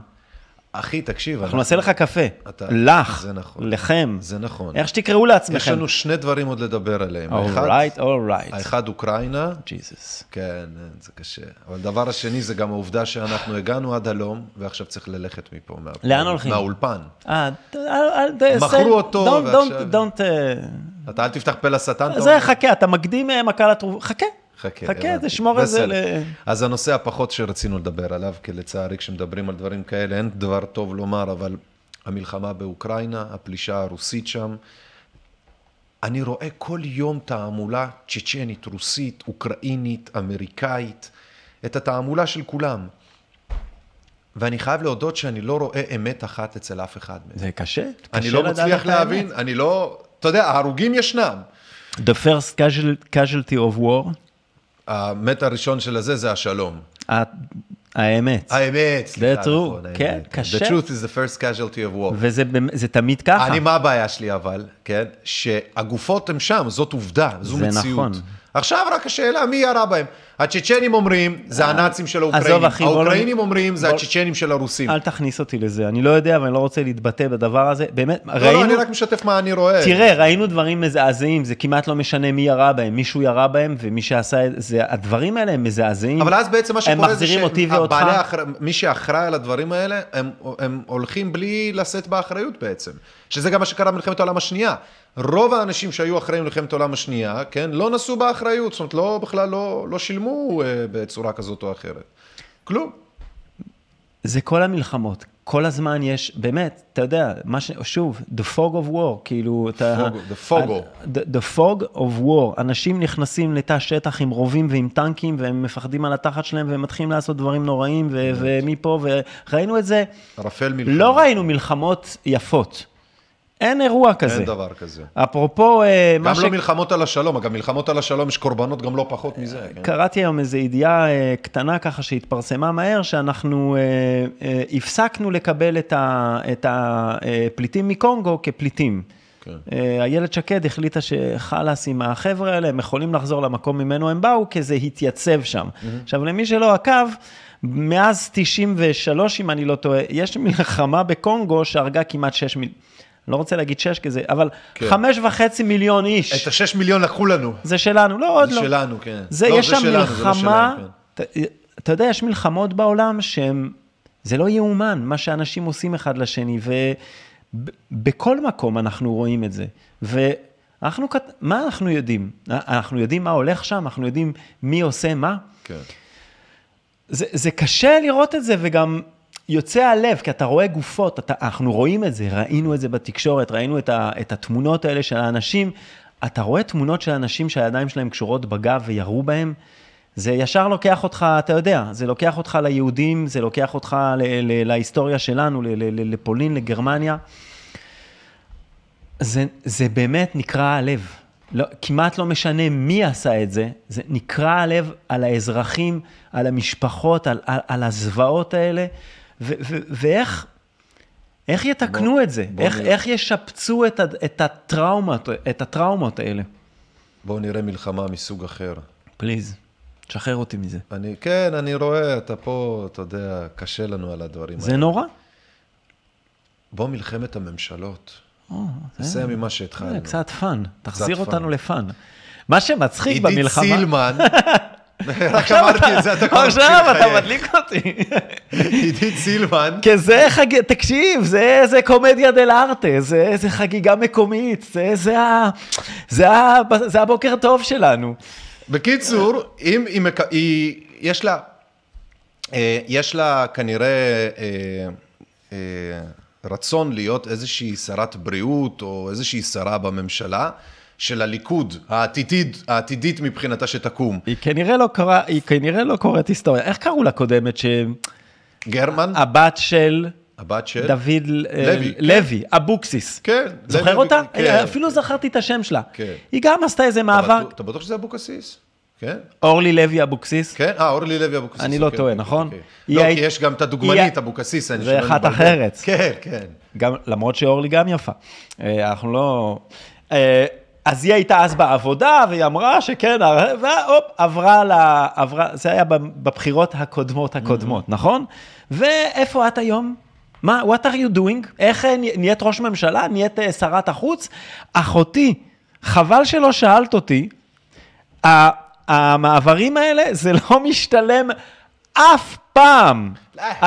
אחי, תקשיב, אנחנו נעשה לך קפה, אתה- לך, זה נכון. לכם, זה נכון. איך שתקראו יש לעצמכם. לנו שני דברים עוד לדבר עליהם. אולרייט, אולרייט, האחד אוקראינה, ג'יזוס. כן, זה קשה. אבל הדבר השני זה גם העובדה שאנחנו הגענו עד הלום, ועכשיו צריך ללכת מפה. מה- לאן הולכים? מהאולפן. אה, אל- אל- מכרו אותו, don't- don't- ועכשיו- don't, אה, אתה אל תפתח פה לשטן. זה? חכה, אתה מקדים אה, מכה לתרופה, חכה, חכה, חכה. תשמור את זה ל... אז הנושא הפחות שרצינו לדבר עליו, כי לצערי כשמדברים על דברים כאלה אין דבר טוב לומר, אבל המלחמה באוקראינה, הפלישה הרוסית שם, אני רואה כל יום תעמולה צ'צ'נית, רוסית, אוקראינית, אמריקאית, את התעמולה של כולם. ואני חייב להודות שאני לא רואה אמת אחת אצל אף אחד מהם. זה קשה, אני קשה לא לדעת מצליח את האמת. להבין, אני לא... אתה יודע, ההרוגים ישנם. The first casual- casualty of war, המת הראשון של הזה זה השלום. האמת. האמת, סליחה, true. נכון, כן, האמת. קשה. The truth is the first casualty of war. וזה זה תמיד ככה. אני, מה הבעיה שלי אבל, כן? שהגופות הן שם, זאת עובדה, זו זה מציאות. נכון. עכשיו רק השאלה, מי ירה בהם? הצ'צ'נים אומרים, זה הנאצים של האוקראינים. אה, עזוב, אחי, בוא לא- האוקראינים אומרים, זה בוא- הצ'צ'נים של הרוסים. אל תכניס אותי לזה, אני לא יודע ואני לא רוצה להתבטא בדבר הזה. באמת, לא, לא, ראינו... אני רק משתף מה אני רואה. תראה, ראינו דברים מזעזעים, זה כמעט לא משנה מי ירה בהם, מישהו ירה בהם, ומי שעשה את זה, הדברים האלה הם מזעזעים. אבל אז בעצם מה שקורה זה מחזירים אותי ואותך. שהבעלי האחר... מי שאחראי על הדברים האלה, הם, הם הולכים בלי לשאת באחריות בעצם. שזה גם מה שקרה במלחמת העולם השנייה. רוב האנשים שהיו אחראים למלחמת העולם השנייה, כן, לא נשאו באחריות, זאת אומרת, לא, בכלל לא, לא שילמו אה, בצורה כזאת או אחרת. כלום. זה כל המלחמות, כל הזמן יש, באמת, אתה יודע, מה ש... שוב, the fog of war, כאילו, אתה... Fog- the fogo. the, the fog of war, אנשים נכנסים לתא שטח עם רובים ועם טנקים, והם מפחדים על התחת שלהם, והם מתחילים לעשות דברים נוראים, ו- ומפה, וראינו את זה, ערפל מלחמה. לא ראינו מלחמות יפות. אין אירוע כזה. אין דבר כזה. אפרופו, אה, גם ש... לא מלחמות על השלום, אגב, מלחמות על השלום יש קורבנות גם לא פחות מזה. כן? קראתי היום איזו ידיעה אה, קטנה ככה שהתפרסמה מהר, שאנחנו אה, אה, הפסקנו לקבל את הפליטים מקונגו כפליטים. כן. אה, איילת שקד החליטה שחלאס עם החבר'ה האלה, הם יכולים לחזור למקום ממנו הם באו, כי זה התייצב שם. עכשיו, למי שלא עקב, מאז 93, אם אני לא טועה, יש מלחמה בקונגו שהרגה כמעט 6 מיליון, לא רוצה להגיד 6 כזה, אבל כן. חמש וחצי מיליון איש. את השש מיליון לקחו לנו. זה שלנו, לא, עוד זה לא. שלנו, כן. זה, לא, יש זה שם זה לא מלחמה, שלהם, אתה, יודע, יש מלחמות בעולם שהן, זה לא יאומן, מה שאנשים עושים אחד לשני, ובכל מקום אנחנו רואים את זה. ואנחנו, מה אנחנו יודעים? אנחנו יודעים מה הולך שם? אנחנו יודעים מי עושה מה? כן. זה, זה קשה לראות את זה, וגם יוצא הלב, כי אתה רואה גופות, אתה, אנחנו רואים את זה, ראינו את זה בתקשורת, ראינו את, ה, את התמונות האלה של האנשים, אתה רואה תמונות של אנשים שהידיים שלהם קשורות בגב וירו בהם, זה ישר לוקח אותך, אתה יודע, זה לוקח אותך ליהודים, זה לוקח אותך ל- ל- להיסטוריה שלנו, ל- ל- ל- לפולין, לגרמניה. זה, זה באמת נקרע הלב. לא, כמעט לא משנה מי עשה את זה, זה נקרע הלב על האזרחים, על המשפחות, על, על, על הזוועות האלה, ו, ו, ואיך איך יתקנו בוא- את זה? בוא איך, נראה. איך ישפצו את, את, הטראומות, את הטראומות האלה? בואו נראה מלחמה מסוג אחר. פליז, תשחרר אותי מזה. אני, כן, אני רואה, אתה פה, אתה יודע, קשה לנו על הדברים זה נורא? בוא מלחמת הממשלות. זה- נסיים ממה שהתחלנו. זה קצת fun, תחזיר. אותנו ל fun. מה שמצחיק עידית במלחמה... סילמן, רק אמרתי אתה- את זה, אתה כבר עכשיו אתה. מדליק אותי. עידית סילמן, כי זה חג... תקשיב, זה, קומדיה דל ארטה, זה, חגיגה מקומית, זה, הבוקר טוב שלנו. בקיצור, אם. היא, יש לה, אה, יש לה כנראה אה, אה, רצון להיות איזושהי שרת בריאות או איזושהי שרה בממשלה של הליכוד, העתידית, העתידית מבחינתה שתקום. היא כנראה לא, קרא... היא כנראה לא קוראת היסטוריה. איך קראו לקודמת גרמן, שהבת של הבת של... דוד אה, לוי, כן. לוי, אבוקסיס. כן. זוכר לוי- אותה? כן. אפילו זכרתי את השם שלה. כן. היא גם עשתה איזה אתה מעבר, בטוח- אתה בטוח שזה אבוקסיס? כן? אורלי לוי אבוקסיס. כן? אה, אורלי לוי אבוקסיס. אני לא אוקיי, טועה, אוקיי, נכון? אוקיי. לא, כי יש גם את הדוגמנית אבוקסיס. אני זה אחת מתבלבל. אחרת. כן, כן. גם, למרות שאורלי גם יפה. אה, אנחנו לא... אה, אז היא הייתה אז בעבודה, והיא אמרה שכן, והופ, עברה ל... עברה, זה היה בבחירות הקודמות הקודמות, נכון? ואיפה את היום? מה, what are you doing? איך אה, נה- נהיית ראש ממשלה? נהיית אה, שרת החוץ? אחותי, חבל שלא שאלת אותי, המעברים האלה, זה לא משתלם אף פעם.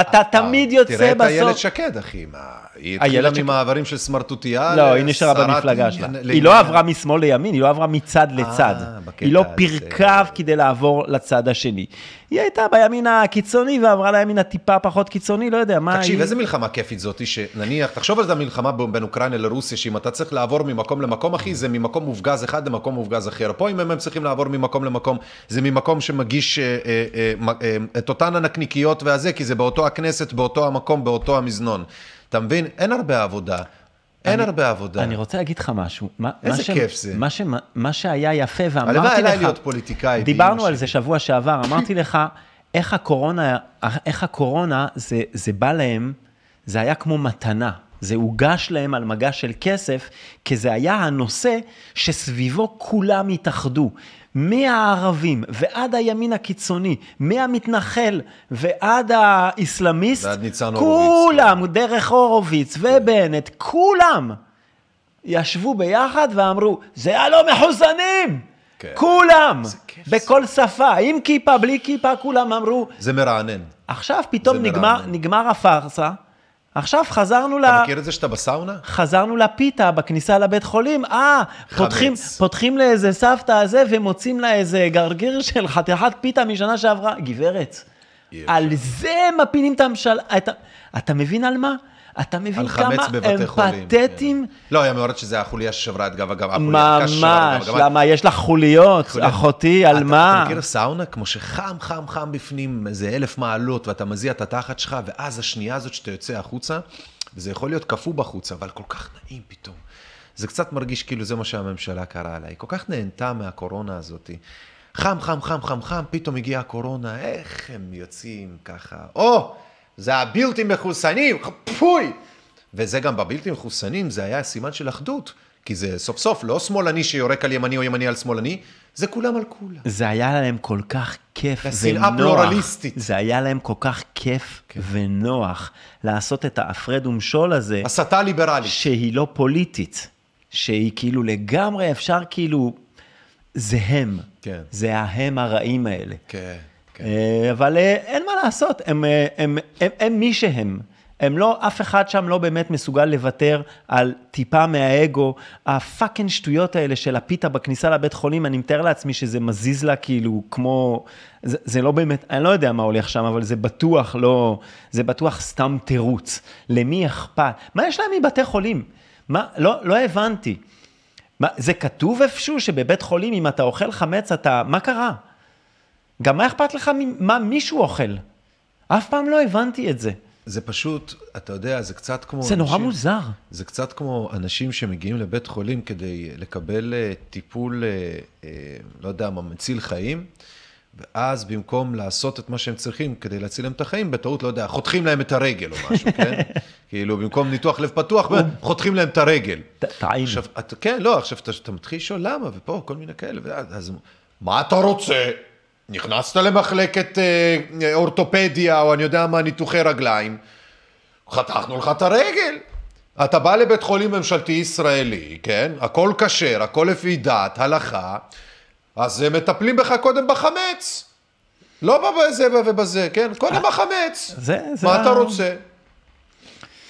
אתה תמיד יוצא בסוף. תראה את איילת שקד, אחי, מה, היא התחילה ממעברים של סמרטוטיה לא, היא נשארה במפלגה שלה. היא לא עברה משמאל לימין, היא לא עברה מצד לצד. בקטע היא לא. פירקה כדי לעבור לצד השני. היא הייתה בימין הקיצוני ועברה לימין הטיפה פחות קיצוני, לא יודע מה תקשיב, היא... איזה מלחמה כיפית זאתי, שנניח, תחשוב על המלחמה ב- בין אוקראינה לרוסיה, שאם אתה צריך לעבור ממקום למקום, אחי, זה ממקום מופגז אחד למקום מופגז אחר. פה אם הם צריכים לעבור ממקום למקום, זה ממקום שמגיש אה, אה, אה, אה, את אותן הנקניקיות והזה, כי זה באותו הכנסת, באותו המקום, באותו המזנון. אתה מבין? אין הרבה עבודה. אין הרבה עבודה. אני רוצה להגיד לך משהו. מה, איזה מה ש... כיף זה. מה, ש... מה שהיה יפה, ואמרתי לך... הלוואי עליי להיות פוליטיקאי דיברנו על. זה שבוע שעבר, אמרתי לך, איך הקורונה, איך הקורונה, זה, זה בא להם, זה היה כמו מתנה. זה הוגש להם על מגש של כסף, כי זה היה הנושא שסביבו כולם התאחדו. מהערבים ועד הימין הקיצוני, מהמתנחל ועד האסלאמיסט, ועד ניצן הורוביץ. כולם, דרך הורוביץ ובנט, כולם ישבו ביחד ואמרו, זה הלא מחוסנים! כן. כולם, בכל שפה, עם כיפה, בלי כיפה, כולם אמרו. זה מרענן. עכשיו פתאום זה נגמר, מרענן. נגמר הפארסה, עכשיו חזרנו ל... אתה מכיר את זה שאתה בסאונה? חזרנו לפיתה בכניסה לבית חולים, אה, פותחים, פותחים לאיזה סבתא הזה ומוצאים לה איזה גרגיר של חתיכת פיתה משנה שעברה. גברת, על זה מפילים את הממשלה, אתה, אתה מבין על מה? אתה מבין כמה הם. פתטיים? כן. לא, היא אומרת שזה החוליה ששברה את גב הגב. ממש. למה יש לך חוליות. אחותי, על מה? אתה מכיר סאונה? כמו שחם, חם, חם בפנים, איזה אלף מעלות, ואתה מזיע את התחת שלך, ואז השנייה הזאת שאתה יוצא החוצה, וזה יכול להיות קפוא בחוץ, אבל כל כך נעים פתאום. זה קצת מרגיש כאילו זה מה שהממשלה לה. היא כל כך נהנתה מהקורונה הזאת. חם, חם, חם, חם, חם, פתאום הגיעה הקורונה, איך הם יוצאים ככה. או, זה הבלתי מחוסנים, פוי! וזה גם בבלתי מחוסנים, זה היה סימן של אחדות. כי זה סוף סוף לא שמאלני שיורק על ימני או ימני על שמאלני, זה כולם על כולם. זה היה להם כל כך כיף ונוח. השנאה פלורליסטית. זה היה להם כל כך כיף ונוח לעשות את ההפרד ומשול הזה, הסתה ליברלית. שהיא לא פוליטית, שהיא כאילו לגמרי אפשר כאילו, זה הם. כן. זה ההם הרעים האלה. כן, כן. אה, אבל אה, אין מה לעשות, הם, אה, הם, הם, הם מי שהם. הם לא, אף אחד שם לא באמת מסוגל לוותר על טיפה מהאגו. הפאקינג שטויות האלה של הפיתה בכניסה לבית חולים, אני מתאר לעצמי שזה מזיז לה כאילו כמו, זה, זה לא באמת, אני לא יודע מה הולך שם, אבל זה בטוח לא, זה בטוח סתם תירוץ. למי אכפת? מה יש להם מבתי חולים? מה, לא, לא הבנתי. מה, זה כתוב איפשהו שבבית חולים, אם אתה אוכל חמץ, אתה, מה קרה? גם מה אכפת לך ממה מישהו אוכל? אף פעם לא הבנתי את זה. זה פשוט, אתה יודע, זה קצת כמו... זה נורא אנשים- מוזר. זה קצת כמו אנשים שמגיעים לבית חולים כדי לקבל אה, טיפול, אה, אה, לא יודע מה, מציל חיים, ואז במקום לעשות את מה שהם צריכים כדי להציל להם את החיים, בטעות, לא יודע, חותכים להם את הרגל או משהו, כן? כאילו, במקום ניתוח לב פתוח, חותכים להם את הרגל. ט- טעינו. עכשיו, כן, לא, עכשיו אתה, מתחיל לשאול למה, ופה כל מיני כאלה, ואז, אז, מה אתה רוצה? נכנסת למחלקת אה, אורתופדיה, או אני יודע מה, ניתוחי רגליים, חתכנו לך את הרגל. אתה בא לבית חולים ממשלתי ישראלי, כן? הכל כשר, הכל לפי דת, הלכה, אז הם מטפלים בך קודם בחמץ. לא בזה ובזה, כן? קודם בחמץ. זה- זה מה אתה רוצה?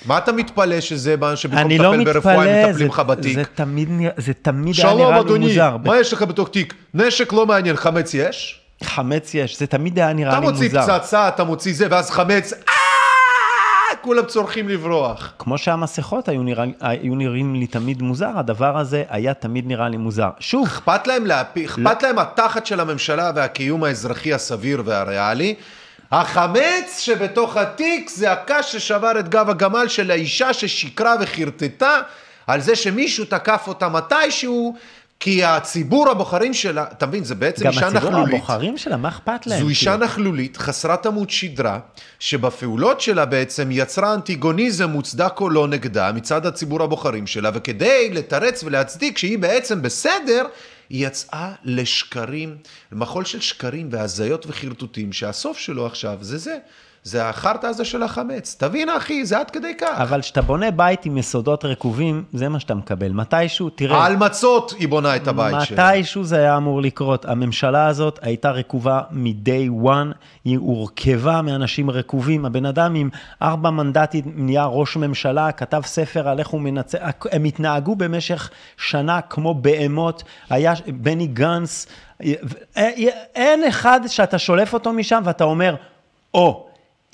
מה אתה מתפלא שזה מה שבמקום אני לא לטפל ברפואה הם מטפלים לך בתיק? זה תמיד, זה תמיד היה שלום נראה לי אדוני, מוזר. מה יש לך בתוך תיק? נשק לא מעניין, חמץ יש? חמץ יש, זה תמיד היה נראה אתה לי מוציא מוזר. פצצה, אתה מוציא זה, ואז חמץ, אה, כולם צורכים לברוח. כמו שהמסכות היו, נראה, היו נראים לי תמיד מוזר, הדבר הזה היה תמיד נראה לי מוזר. שוב, אכפת להם להפיל, אכפת להם התחת של הממשלה והקיום האזרחי הסביר והריאלי. החמץ שבתוך התיק זה הקש ששבר את גב הגמל של האישה ששיקרה וחרטטה על זה שמישהו תקף אותה מתישהו, כי הציבור הבוחרים שלה, אתה מבין, זה בעצם גם אישה הציבור נכלולית. הבוחרים שלה, מה אכפת להם? זו אישה כאילו? נכלולית, חסרת עמוד שדרה, שבפעולות שלה בעצם יצרה אנטיגוניזם מוצדק או לא נגדה מצד הציבור הבוחרים שלה, וכדי לתרץ ולהצדיק שהיא בעצם בסדר, היא יצאה לשקרים, למחול של שקרים והזיות וחרטוטים, שהסוף שלו עכשיו זה זה. זה החרטא הזה של החמץ. תבין, אחי, זה עד כדי כך. אבל כשאתה בונה בית עם יסודות רקובים, זה מה שאתה מקבל. מתישהו, תראה, על מצות היא בונה את הבית שלה. מתישהו זה היה אמור לקרות. הממשלה הזאת הייתה רקובה מ-day one, היא הורכבה מאנשים רקובים. הבן אדם עם ארבע מנדטים נהיה ראש ממשלה, כתב ספר על איך הוא מנצח, הם התנהגו במשך שנה כמו בהמות, היה בני גנץ, אין אחד שאתה שולף אותו משם ואתה אומר, או,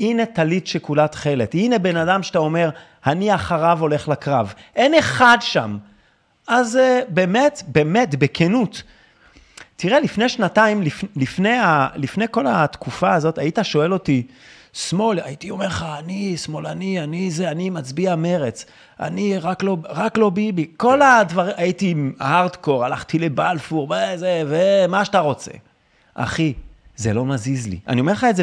הנה טלית שכולה תכלת, הנה בן אדם שאתה אומר, אני אחריו הולך לקרב. אין אחד שם. אז אה, באמת, באמת, בכנות, תראה, לפני שנתיים, לפ, לפני, ה, לפני כל התקופה הזאת, היית שואל אותי, שמאל, הייתי אומר לך, אני שמאלני, אני זה, אני מצביע מרץ, אני רק לא, רק לא ביבי. כל הדברים, הייתי הארדקור, הלכתי לבלפור, וזה, ומה שאתה רוצה. אחי, זה לא מזיז לי. אני אומר לך את זה,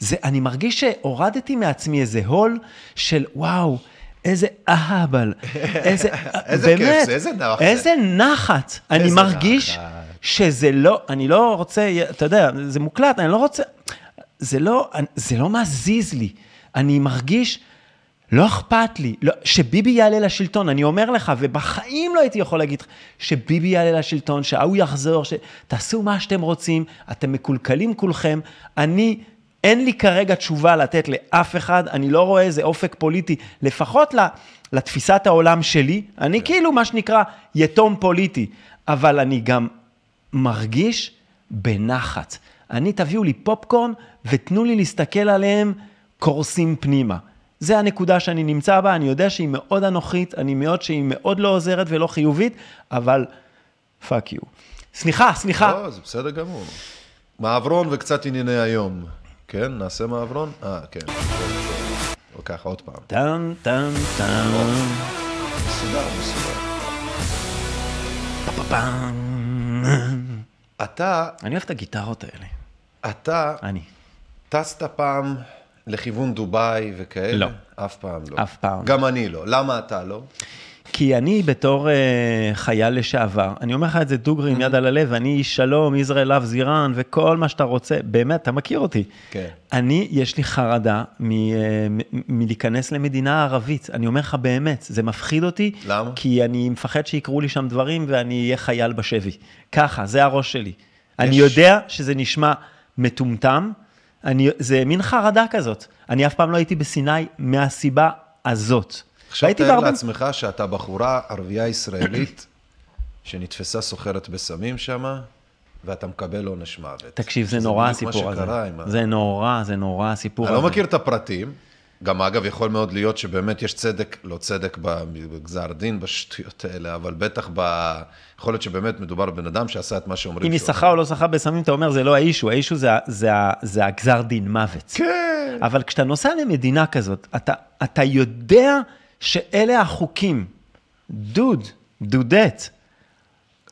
זה, אני מרגיש שהורדתי מעצמי איזה הול של וואו, איזה אהבל, איזה, איזה כיף באמת, זה, איזה זה. איזה נחת. אני איזה מרגיש נחת. שזה לא, אני לא רוצה, אתה יודע, זה מוקלט, אני לא רוצה, זה לא, זה לא מזיז לי. אני מרגיש, לא אכפת לי, לא, שביבי יעלה לשלטון, אני אומר לך, ובחיים לא הייתי יכול להגיד לך, שביבי יעלה לשלטון, שההוא יחזור, ש... תעשו מה שאתם רוצים, אתם מקולקלים כולכם, אני, אין לי כרגע תשובה לתת לאף אחד, אני לא רואה איזה אופק פוליטי, לפחות לתפיסת העולם שלי, אני כאילו מה שנקרא יתום פוליטי, אבל אני גם מרגיש בנחת. אני, תביאו לי פופקורן ותנו לי להסתכל עליהם קורסים פנימה. זה הנקודה שאני נמצא בה, אני יודע שהיא מאוד אנוכית, אני מאוד שהיא מאוד לא עוזרת ולא חיובית, אבל fuck you. סליחה, סליחה. לא, זה בסדר גמור. מעברון וקצת ענייני היום. כן, נעשה מעברון? אה, כן. או ככה, עוד פעם. טאן, טאן, טאן. מסודר, מסודר. אתה, אני אוהב את הגיטרות האלה. אתה אני. טסת פעם לכיוון דובאי וכאלה? לא. אף פעם לא. אף פעם. גם אני לא. למה אתה לא? כי אני בתור uh, חייל לשעבר, אני אומר לך את זה דוגרי עם יד על הלב, אני איש שלום, ישראל לאו זירן וכל מה שאתה רוצה, באמת, אתה מכיר אותי. כן. אני, יש לי חרדה מ, uh, מ- מלהיכנס למדינה ערבית, אני אומר לך באמת, זה מפחיד אותי. למה? כי אני מפחד שיקרו לי שם דברים ואני אהיה חייל בשבי. ככה, זה הראש שלי. אני יודע שזה נשמע מטומטם, אני, זה מין חרדה כזאת. אני אף פעם לא הייתי בסיני מהסיבה הזאת. עכשיו תאר בהרבה- לעצמך שאתה בחורה ערבייה ישראלית שנתפסה סוחרת בסמים שמה, ואתה מקבל עונש מוות. תקשיב, זה נורא הסיפור הזה. עם ה- זה נורא, זה נורא הסיפור אני הזה. לא מכיר את הפרטים, גם אגב, יכול מאוד להיות שבאמת יש צדק, לא צדק בגזר דין, בשטויות האלה, אבל בטח ב... יכול להיות שבאמת מדובר בבן אדם שעשה את מה שאומרים אם היא שחה או לא שחה בסמים, אתה אומר, זה לא האישו, האישו זה, זה, ה- זה הגזר דין מוות. כן. אבל כשאתה נוסע למדינה כזאת, אתה, אתה יודע שאלה החוקים. דוד, דודט.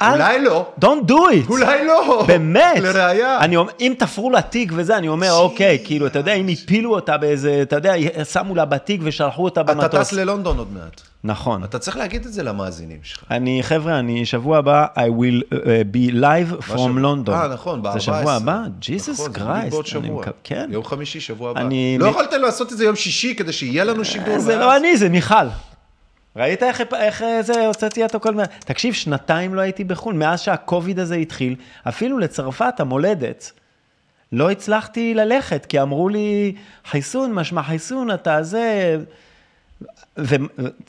אולי לא. Don't do it. אולי לא. באמת. לראיה. אני אומר, אם תפרו לה תיק וזה, אני אומר, אוקיי, כאילו, אתה יודע, אם הפילו אותה באיזה, אתה יודע, שמו לה בתיק ושלחו אותה אתה במטוס. טס ללונדון עוד מעט. נכון. אתה צריך להגיד את זה למאזינים שלך. אני, חבר'ה, אני שבוע הבא, I will uh, be live from? London. אה, נכון, ב-14. זה שבוע הבא? Jesus נכון, זה בעוד שבוע. כן. יום חמישי, שבוע הבא. אני- לא יכולת לעשות את זה יום שישי כדי שיהיה לנו שידור. זה ואז- לא אני, זה מיכל. ראית איך, איך אה, זה, הוצאתי את הכל מה... תקשיב, שנתיים לא הייתי בחו"ל, מאז שהקוביד הזה התחיל, אפילו לצרפת, המולדת, לא הצלחתי ללכת, כי אמרו לי, חיסון, משמע חיסון, אתה זה... ו,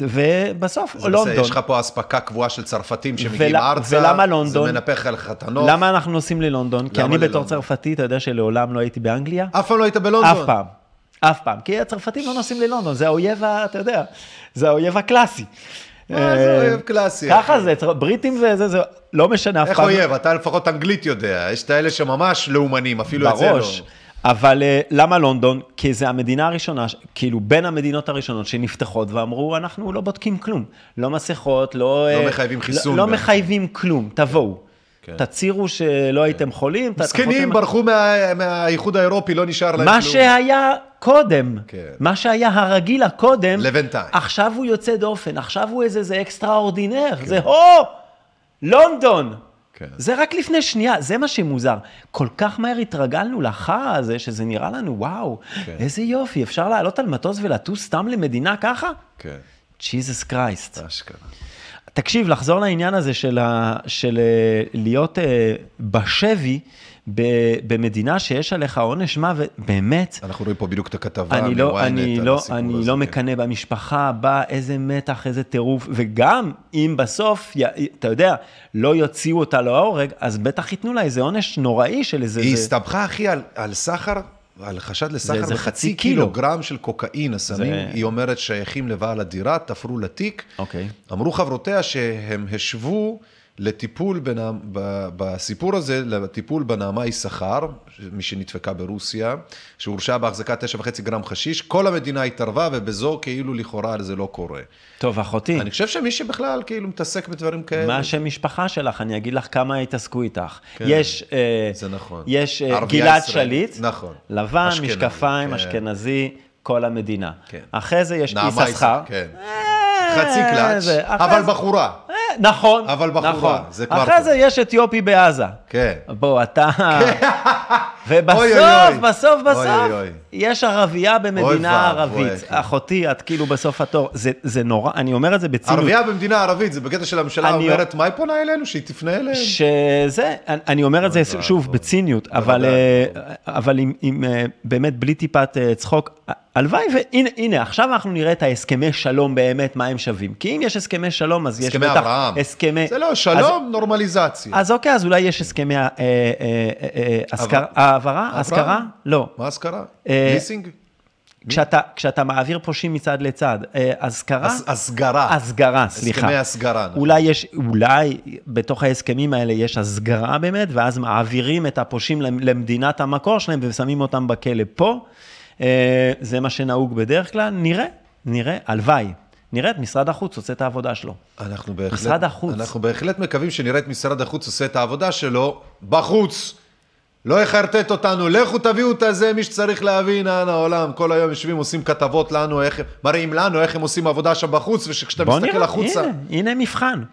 ובסוף, זה לונדון. בסדר, יש לך פה אספקה קבועה של צרפתים שמגיעים ול- ארצה. ולמה לונדון? זה מנפח עליך את הנוף. למה אנחנו נוסעים ללונדון? כי אני בתור ללונדון? צרפתי, אתה יודע שלעולם לא הייתי באנגליה? אף פעם לא היית בלונדון. אף פעם. אף פעם. כי הצרפתים לא נוסעים ללונדון, זה האויב, אתה יודע, זה האויב הקלאסי. מה זה אה, אויב קלאסי? ככה? זה, בריטים זה, זה, זה, לא משנה אף איך פעם. אויב? אתה לפחות אנגלית יודע. יש את האלה שממש לאומנים, אפילו את זה לא. בראש. אבל אה, למה לונדון? כי זה המדינה הראשונה, כאילו בין המדינות הראשונות שנפתחות ואמרו, אנחנו לא בודקים כלום. לא מסכות, לא... לא אה, מחייבים חיסון לא, לא גם. מחייבים כלום, תבואו. כן. תצהירו שלא הייתם חולים. תחותם- ברחו מה- מהאיחוד האירופי, לא נשאר להם מה כלום. שהיה קודם, כן. מה שהיה הרגיל הקודם, לבינתיים. עכשיו הוא יוצא דופן, עכשיו הוא איזה זה אקסטרה אורדינר, כן. זה הו, לונדון. כן. זה רק לפני שנייה, זה מה שמוזר. כל כך מהר התרגלנו לחרא הזה, שזה נראה לנו, וואו, כן. איזה יופי, אפשר לעלות על מטוס ולטוס סתם למדינה ככה? כן, ג'יזוס קרייסט. אשכרה. תקשיב, לחזור לעניין הזה של, ה, של אה, להיות אה, בשבי במדינה שיש עליך עונש מוות, באמת, אנחנו רואים פה בדיוק את הכתבה אני לא, אני על לא, הסיפור אני הזה, לא כן. מקנא במשפחה הבאה, איזה מתח, איזה טירוף, וגם אם בסוף, אתה יודע, לא יוציאו אותה להורג, אז בטח ייתנו לה איזה עונש נוראי של איזה... היא זה- הסתבכה, אחי, על, על סחר, על חשד לסחר בחצי חצי קילו. קילוגרם של קוקאין, הסמים, זה- היא אומרת שייכים לבעל הדירה, תפרו לתיק. אוקיי. אמרו חברותיה שהם השוו לטיפול בנעם, ב, בסיפור הזה, לטיפול בנעמה יששכר, מי שנדפקה ברוסיה, שהורשעה בהחזקת 9.5 גרם חשיש, כל המדינה התערבה ובזו כאילו לכאורה זה לא קורה. טוב, אחותי, אני חושב שמי שבכלל כאילו מתעסק בדברים כאלה, מה השם משפחה שלך? אני אגיד לך כמה יתעסקו איתך. כן, יש, אה, זה נכון. יש אה, גלעד שליט, נכון. לבן, אשכנזי, משקפיים, כן. אשכנזי, כל המדינה. כן. אחרי זה יש יששכר. כן. אה, חצי קלאץ', אבל בחורה. נכון, אבל בחורה, נכון. זה כבר אחרי. זה יש אתיופי בעזה. כן. בוא, אתה... ובסוף, אוי, אוי, אוי. בסוף, בסוף, אוי, אוי. יש ערבייה אוי במדינה ואבוי, ערבית. אחי. אחותי, את כאילו בסוף התור. זה- זה נורא, אני אומר את זה בציניות. ערבייה במדינה ערבית, זה בקטע של הממשלה אני- אומרת, מה היא פונה אלינו? שהיא תפנה אליהם? שזה, אני- אומר את זה אוי שוב ואבוי. בציניות, אבל. אה, אבל עם, עם אה, באמת בלי טיפת אה, צחוק, הלוואי והנה, הנה, עכשיו אנחנו נראה את ההסכמי שלום באמת, מה הם שווים. כי אם יש הסכמי שלום, אז יש הסכמי אברהם. הסכמי... זה לא, אז- שלום, נורמליזציה. אז אוקיי, אז אולי יש הסכמי אה, אה, אה, אה, העברה, השכרה? לא. מה השכרה? אה, ליסינג? כשאתה, כשאתה מעביר פושעים מצד לצד? הס- הסגרה. הסגרה, סליחה. הסכמי הסגרה, נכון. אולי יש, אולי בתוך ההסכמים האלה יש הסגרה באמת, ואז מעבירים את הפושעים למ- למדינת המקור שלהם ושמים אותם בכלא פה. זה מה שנהוג בדרך כלל, נראה, נראה, הלוואי. נראה את משרד החוץ עושה את העבודה שלו. אנחנו בהחלט, משרד החוץ. אנחנו בהחלט מקווים שנראה את משרד החוץ עושה את העבודה שלו בחוץ. לא יחרטט אותנו, לכו תביאו את הזה, מי שצריך להבין, אנא העולם, כל היום יושבים, עושים כתבות לנו, איך, מראים לנו איך הם עושים עבודה שם בחוץ, וכשאתה בוא מסתכל נראה, החוצה, הנה, הנה מבחן.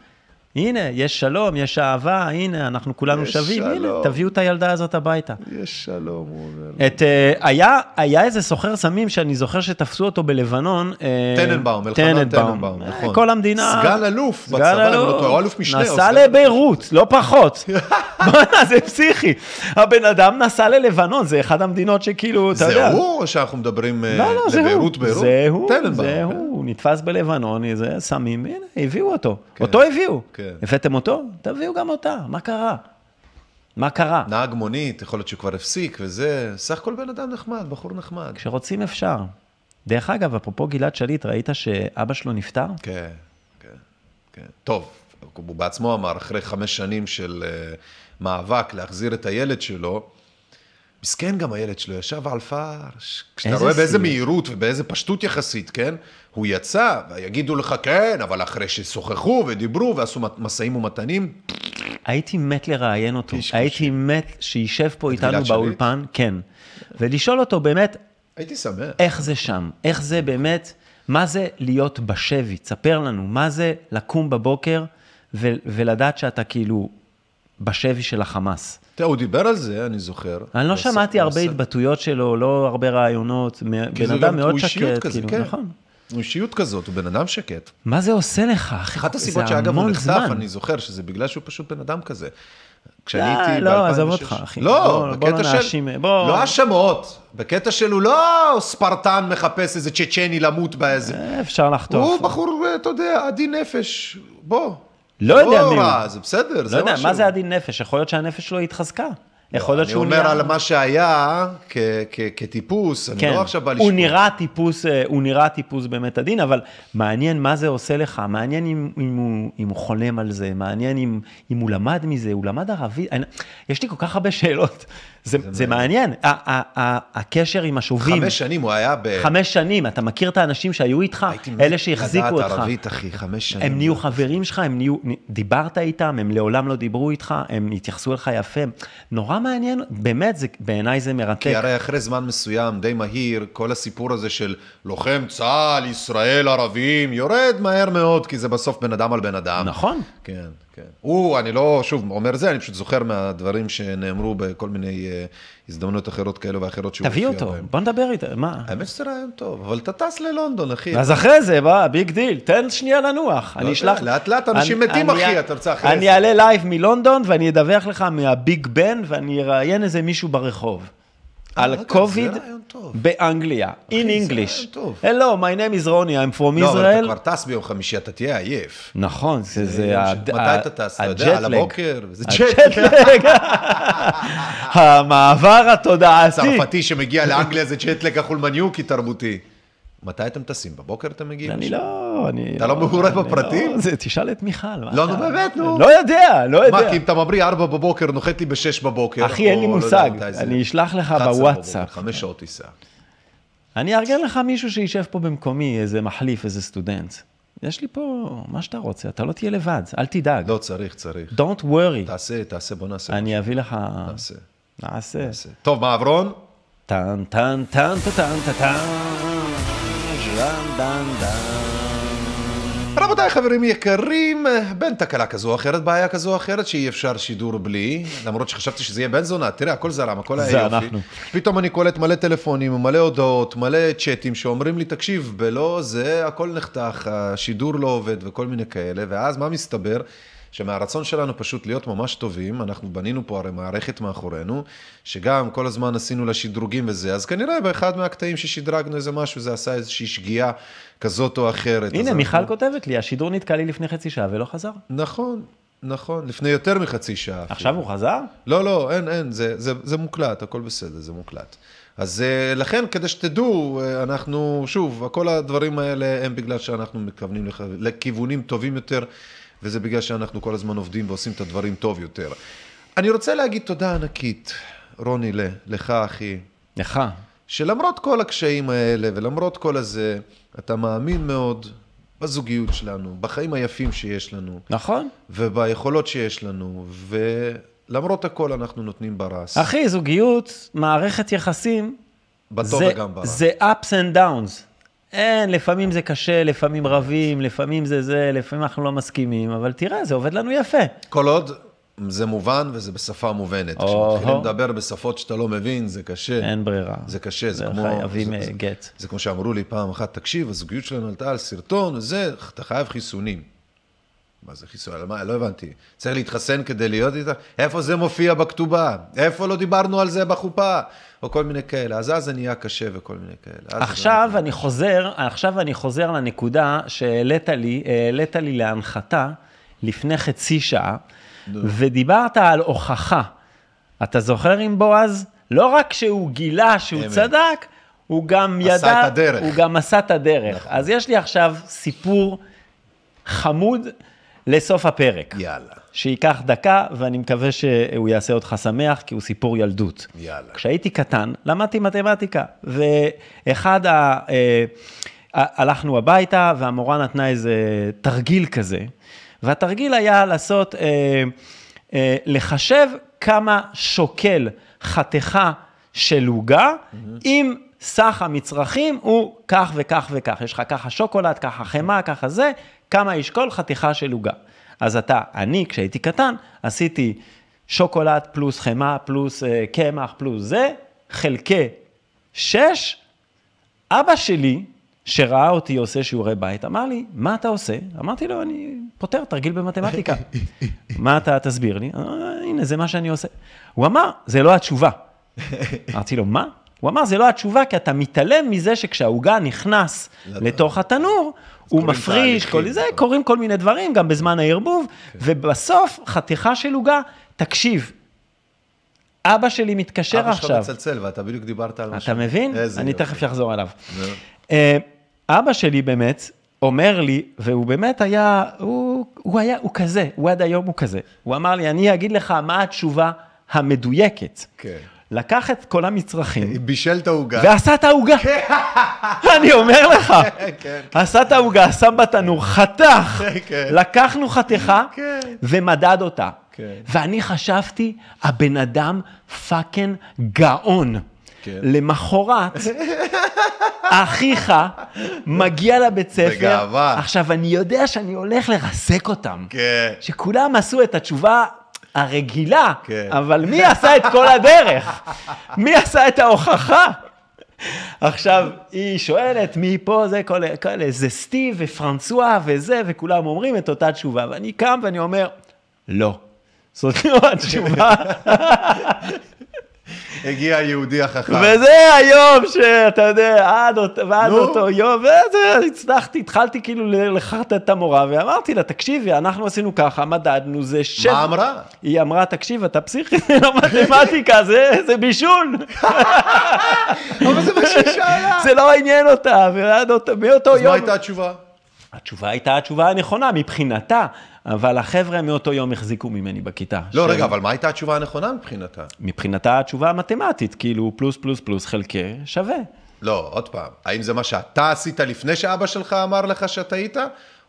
הנה, יש שלום, יש אהבה, הנה, אנחנו כולנו שווים, הנה, שלום. תביאו את הילדה הזאת הביתה. יש שלום, הוא אומר. את, אה, היה, היה איזה סוחר סמים שאני זוכר שתפסו אותו בלבנון. אה, טננבאום, אלחנן טננבאום, אה, נכון. כל המדינה. סגן אלוף בצבא, אם אלוף. לא טועה, אלוף משנה, נסע. לביירות, לא פחות. בוא'נה, זה פסיכי. הבן אדם נסע ללבנון, זה אחת המדינות שכאילו, אתה יודע. זה הוא, או שאנחנו מדברים אה, לא, לא, זה. לביירות, ביירות? זה הוא, זה כן. הוא, נתפס בלבנון, זה סמים, הנה, הביאו אותו. כן. אותו הביאו. כן. הבאתם אותו? תביאו גם אותה, מה קרה? מה קרה? נהג מונית, יכול להיות שהוא כבר הפסיק וזה, סך הכל בן אדם נחמד, בחור נחמד. כשרוצים אפשר. דרך אגב, אפרופו גלעד שליט, ראית שאבא שלו נפטר? כן, כן, כן. טוב, הוא בעצמו אמר, אחרי חמש שנים של uh, מאבק להחזיר את הילד שלו, מסכן גם הילד שלו, ישב על פרש. כשאתה רואה באיזה. מהירות ובאיזה פשטות יחסית, כן? הוא יצא, ויגידו לך, כן, אבל אחרי ששוחחו ודיברו ועשו משאים ומתנים, הייתי מת לראיין אותו. הייתי מת שישב פה איתנו? באולפן, כן, ולשאול אותו באמת, הייתי שמח. איך זה שם? איך זה באמת, מה זה להיות בשבי? תספר לנו, מה זה לקום בבוקר ו- ולדעת שאתה כאילו בשבי של החמאס? תראה, הוא דיבר על זה, אני זוכר. אני לא שמעתי הרבה התבטאויות שלו, לא הרבה רעיונות, כי בן אדם מאוד שקט, כאילו, כן. נכון. הוא אישיות כזאת, הוא בן אדם שקט. מה זה עושה לך? אחת הסיבות שאגב הוא נחשף. אני זוכר, שזה בגלל שהוא פשוט בן אדם כזה. כשאני לא, הייתי לא, ב-2006. עזוב אותך, אחי. לא, בקטע לא של... לא האשמות. בקטע של הוא לא ספרטן מחפש איזה צ'צ'ני למות באיזה... אה, אפשר לחטוף. הוא בחור, אתה יודע, עדין נפש. בוא. לא יודע מי הוא. רע, זה בסדר, לא יודע. מה זה עדין נפש? יכול להיות שהנפש שלו התחזקה. יכול להיות שהוא אני נהיה... אומר על מה שהיה כ- כ- כטיפוס, אני כן, לא עכשיו בא הוא לשפוט. נראה טיפוס, אה, הוא נראה טיפוס באמת עדין, אבל מעניין מה זה עושה לך, מעניין אם, אם, הוא, אם הוא חולם על זה, מעניין אם, אם הוא למד מזה, הוא למד ערבית, אני, יש לי כל כך הרבה שאלות, זה, זה, זה מעניין, ה, ה, ה, הקשר עם השובים, חמש שנים הוא היה ב... חמש שנים, אתה מכיר את האנשים שהיו איתך, הייתי אלה שהחזיקו לדעת אותך, ערבית, אחי, חמש שנים. הם נהיו חברים שלך, הם נהיו, דיברת איתם, הם לעולם לא דיברו איתך, הם התייחסו אליך יפה, נורא מעניין, באמת, זה, בעיניי זה מרתק. כי הרי אחרי זמן מסוים, די מהיר, כל הסיפור הזה של לוחם צה"ל, ישראל, ערבים, יורד מהר מאוד, כי זה בסוף בן אדם על בן אדם. נכון. כן, כן. הוא, אני לא, שוב, אומר זה, אני פשוט זוכר מהדברים שנאמרו בכל מיני אה, הזדמנויות אחרות כאלו ואחרות שהוא תביא הופיע אותו, בהם. בוא נדבר איתו, מה? האמת שזה רעיון טוב, אבל אתה טס ללונדון, אחי. אז אחרי זה, בוא, big deal, תן שנייה לנוח. אני יודע, אשלח... לאט לאט אנשים אני- מתים, אני- אחי, אתה רוצה אחרי אני זה. אעלה live מלונדון ואני אדווח לך מהביג בן ואני אראיין איזה מישהו ברחוב. על קוביד טוב. באנגליה, in English. Hello, my name is רוני, I'm from לא, אבל אתה Israel. כבר טס ביום חמישי, אתה תהיה עייף. נכון, זה זה... יום ה- ש- מתי אתה טס? אתה יודע, על. הבוקר? זה הג'ט-לג. המעבר התודעתי. צרפתי שמגיע לאנגליה זה צ'טלק החולמניוקי תרבותי. מתי אתם טסים? בבוקר אתם מגיעים? אני לא, אני... אתה לא מעורה אני בפרטים? לא- זה- תשאל את מיכל. לא, נו, באמת, נו. לא יודע, לא יודע. מה, כי אם אתה ממריא 4 בבוקר, נוחת לי ב-6 בבוקר. אחי, אין לי לא מושג. אני אשלח לך 11 בוואטסאפ. בבוקר, חמש שעות טיסה. אני אארגן לך מישהו שישב פה במקומי, איזה מחליף, איזה סטודנט. יש לי פה מה שאתה רוצה, אתה לא תהיה לבד, אל תדאג. לא, צריך, צריך. Don't worry. תעשה, תעשה, בוא נעשה. אני אביא לך... נעשה. נעשה. טוב, מעברון? טן, טן, טן, טן, טן, טן, דן, דן, דן. רבותיי, חברים יקרים, בין תקלה כזו או אחרת, בעיה כזו או אחרת, שאי אפשר שידור בלי, למרות שחשבתי שזה יהיה בן זונה, תראה, הכל זרם, הכל היה זה יופי. אנחנו. פתאום אני קולט מלא טלפונים, מלא הודעות, מלא צ'אטים שאומרים לי, תקשיב, בלא זה, הכל נחתך, השידור לא עובד וכל מיני כאלה, ואז מה מסתבר? שמהרצון שלנו פשוט להיות ממש טובים, אנחנו בנינו פה הרי מערכת מאחורינו, שגם כל הזמן עשינו לה שדרוגים וזה, אז כנראה באחד מהקטעים ששדרגנו איזה משהו, זה עשה איזושהי שגיאה כזאת או אחרת. הנה, אנחנו- מיכל כותבת לי, השידור נתקע לי לפני חצי שעה ולא חזר. נכון, נכון, לפני יותר מחצי שעה. אפילו. עכשיו הוא חזר? לא, לא, אין, אין, זה, זה, זה מוקלט, הכל בסדר, זה מוקלט. אז אה, לכן, כדי שתדעו, אה, אנחנו, שוב, כל הדברים האלה הם בגלל שאנחנו מכוונים לכ- לכיוונים טובים יותר, וזה בגלל שאנחנו כל הזמן עובדים ועושים את הדברים טוב יותר. אני רוצה להגיד תודה ענקית, רוני, לך, אחי, לך. שלמרות כל הקשיים האלה ולמרות כל הזה, אתה מאמין מאוד בזוגיות שלנו, בחיים היפים שיש לנו. נכון. וביכולות שיש לנו, ולמרות הכל אנחנו נותנים ברס. אחי, זוגיות, מערכת יחסים, בטוב וגם ברע. זה ups and downs. אין, לפעמים זה קשה, לפעמים רבים, לפעמים זה זה, לפעמים אנחנו לא מסכימים, אבל תראה, זה עובד לנו יפה. כל עוד זה מובן וזה בשפה מובנת. כשמתחילים לדבר בשפות שאתה לא מבין, זה קשה. אין ברירה. זה קשה, זה זה כמו... חייבים, זה- אה, זה- גט. זה כמו שאמרו לי פעם אחת, תקשיב, הזוגיות שלנו עלתה על סרטון, זה, אתה חייב חיסונים. מה זה חיסון? מה? לא הבנתי. צריך להתחסן כדי להיות איתה? איפה זה מופיע בכתובה? איפה לא דיברנו על זה בחופה? או כל מיני כאלה. אז אז זה נהיה קשה וכל מיני כאלה. עכשיו אני חוזר, עכשיו אני חוזר לנקודה שהעלית לי, העלית לי להנחתה לפני חצי שעה, ודיברת על הוכחה. אתה זוכר עם בועז? לא רק שהוא גילה שהוא אמת. צדק, הוא גם עשה ידע, את הדרך. הוא גם עשה את הדרך. אז יש לי עכשיו סיפור חמוד לסוף הפרק. יאללה, שייקח דקה, ואני מקווה שהוא יעשה אותך שמח, כי הוא סיפור ילדות. יאללה. כשהייתי קטן, למדתי מתמטיקה, ואחד ה... אה, הלכנו הביתה, והמורה נתנה איזה תרגיל כזה, והתרגיל היה לעשות, אה, אה, לחשב כמה שוקל חתיכה של עוגה, אם סך המצרכים הוא כך וכך וכך. יש לך ככה שוקולד, ככה חמאה, ככה זה, כמה ישקול חתיכה של עוגה. אז אתה, אני, כשהייתי קטן, עשיתי שוקולד פלוס חמאה פלוס אה, קמח פלוס זה, חלקי שש. אבא שלי, שראה אותי עושה שיעורי בית, אמר לי, מה אתה עושה? אמרתי לו, אני פותר תרגיל במתמטיקה. מה אתה תסביר לי? "אה, הנה, זה מה שאני עושה. הוא אמר, זה לא התשובה. אמרתי לו, מה? הוא אמר, זה לא התשובה, כי אתה מתעלם מזה שכשהעוגה נכנס לתוך התנור, הוא מפריש, כל. זה, קורים כל מיני דברים, גם בזמן הערבוב, ובסוף, חתיכה של עוגה, תקשיב, אבא שלי מתקשר אבא שלך עכשיו. מצלצל, ואתה בדיוק דיברת על אתה משהו. מבין? איזה אני. תכף אחזור אליו. אה, אבא שלי באמת אומר לי, והוא באמת היה, הוא, הוא היה, הוא כזה, הוא עד היום הוא כזה. הוא אמר לי, אני אגיד לך מה התשובה המדויקת. כן. לקח את כל המצרכים בישל את העוגה. ועשה את העוגה. אני אומר לך, כן. עשה את העוגה, שם בתנור, חתך, כן. לקחנו חתיכה כן. ומדד אותה. כן. ואני חשבתי, הבן אדם fucking גאון. כן. למחרת, אחיך מגיע לבית ספר, בגאווה. עכשיו אני יודע שאני הולך לרסק אותם. כן. שכולם עשו את התשובה הרגילה, כן. אבל מי עשה את כל הדרך? מי עשה את ההוכחה? עכשיו, היא שואלת מי פה, זה כל כאלה, זה סטיב ופרנסואה וזה, וכולם אומרים את אותה תשובה, ואני קם ואני אומר, לא. זאת לא התשובה, הגיע היהודי החכם. וזה היום שאתה יודע, עד, ועד. אותו יום, וזה, הצלחתי, התחלתי כאילו לחרטט את המורה, ואמרתי לה, תקשיבי, אנחנו עשינו ככה, מדדנו, זה שבע. מה אמרה? היא אמרה, תקשיב, אתה פסיכי, לא מתמטיקה, זה, זה בישול. אבל זה מה שהיא שאלה. זה לא עניין אותה, ועד אותו, מאותו אז יום... מה הייתה התשובה? התשובה הייתה התשובה הנכונה מבחינתה, אבל החבר'ה מאותו יום החזיקו ממני בכיתה. לא, ש- רגע, אבל מה הייתה התשובה הנכונה מבחינתה? מבחינתה התשובה המתמטית, כאילו פלוס פלוס פלוס חלקי שווה. לא, עוד פעם, האם זה מה שאתה עשית לפני שאבא שלך אמר לך שטעית,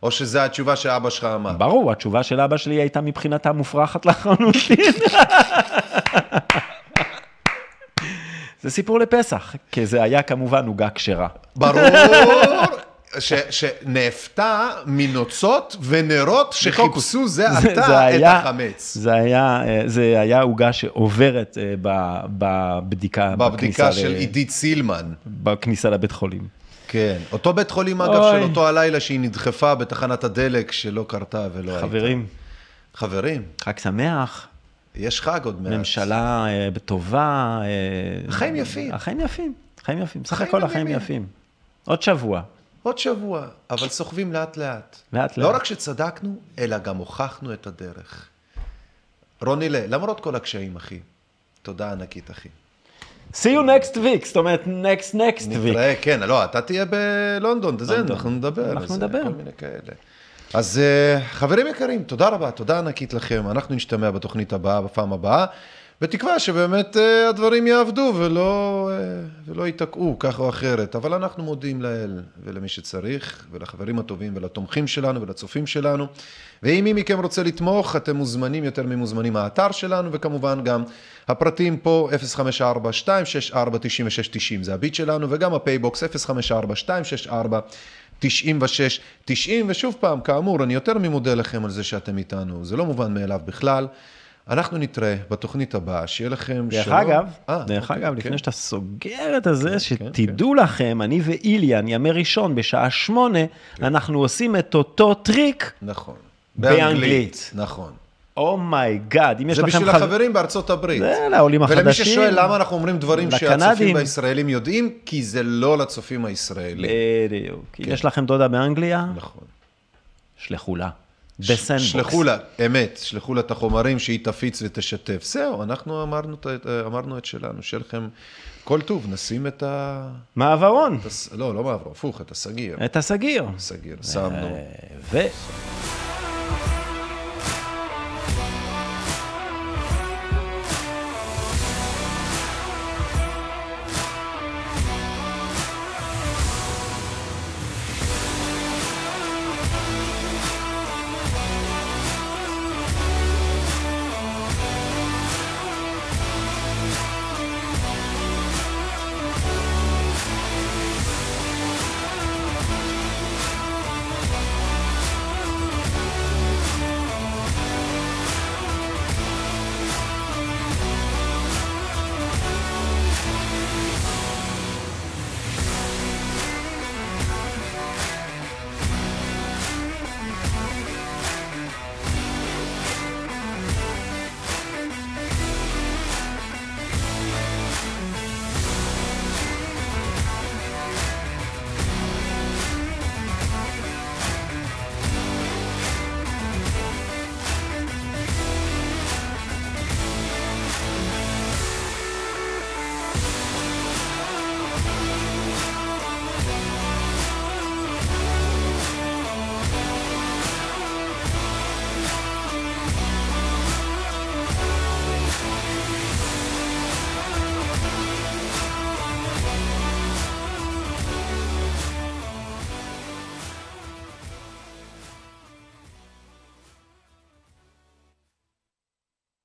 או שזו התשובה שאבא שלך אמר? ברור, התשובה של אבא שלי הייתה מבחינתה מופרכת לחלוטין. זה סיפור לפסח, כי זה היה כמובן עוגה כשרה. ברור ש- שנאפתה מנוצות ונרות שחיפשו זה עתה את החמץ. זה היה, אה, זה היה עוגה שעוברת אה, בבדיקה, בבדיקה של עידית סילמן. בכניסה לבית חולים. כן. אותו בית חולים, אגב. של אותו הלילה שהיא נדחפה בתחנת הדלק שלא קרתה ולא הייתה. חברים, חברים, חג שמח, יש חג עוד מעט. ממשלה אה, טובה. החיים יפים. החיים יפים, החיים יפים. סך הכל החיים. יפים. עוד שבוע. עוד שבוע, אבל סוחבים לאט לאט. לאט לא לאט. רק שצדקנו, אלא גם הוכחנו את הדרך. רוני לה, למרות כל הקשיים, אחי, תודה ענקית, אחי. See you next week, זאת אומרת next next week. נתראה, כן, לא, אתה תהיה בלונדון, זה. אנחנו נדבר. אנחנו נדבר. כל מיני כאלה. אז אה, חברים יקרים, תודה רבה, תודה ענקית לכם. אנחנו נשתמע בתוכנית הבאה, בפעם הבאה, בתקווה שבאמת אה, הדברים יעבדו ולא, אה, ולא ייתקעו כך או אחרת. אבל אנחנו מודים לאל ולמי שצריך, ולחברים הטובים ולתומכים שלנו ולצופים שלנו. ואם מי מכם רוצה לתמוך, אתם מוזמנים יותר ממוזמנים מהאתר שלנו, וכמובן גם הפרטים פה 054-264-9690, זה הביט שלנו, וגם הפייבוקס 054-264. 96, 90, ושוב פעם, כאמור, אני יותר ממודה לכם על זה שאתם איתנו, זה לא מובן מאליו בכלל. אנחנו נתראה בתוכנית הבאה, שיהיה לכם ערב שלום. אגב, אה, דרך אוקיי, אגב, כן. לפני שאתה סוגר את הזה, כן, שתדעו לכם, אני ואיליאן, ימי ראשון, בשעה שמונה, אנחנו עושים את אותו טריק, נכון. באנגלית. נכון. Oh my God, אם יש לכם בשביל חבר- החברים בארצות הברית. זה לעולים ולמי החדשים. ששואל למה אנחנו אומרים דברים שהצופים. הישראלים יודעים, כי זה לא לצופים הישראלים. בדיוק. אם כן. יש לכם דודה באנגליה, נכון. שלחו לה. בסנדבוקס. שלחו לה, אמת, שלחו לה את החומרים שהיא תפיץ ותשתף. זהו, אנחנו אמרנו, אמרנו את שלנו, שיהיה לכם כל טוב, נשים את ה... מעברון, את הס- לא, לא מעבר, הפוך, את הסגיר. את הסגיר. סגיר, שמנו. ו...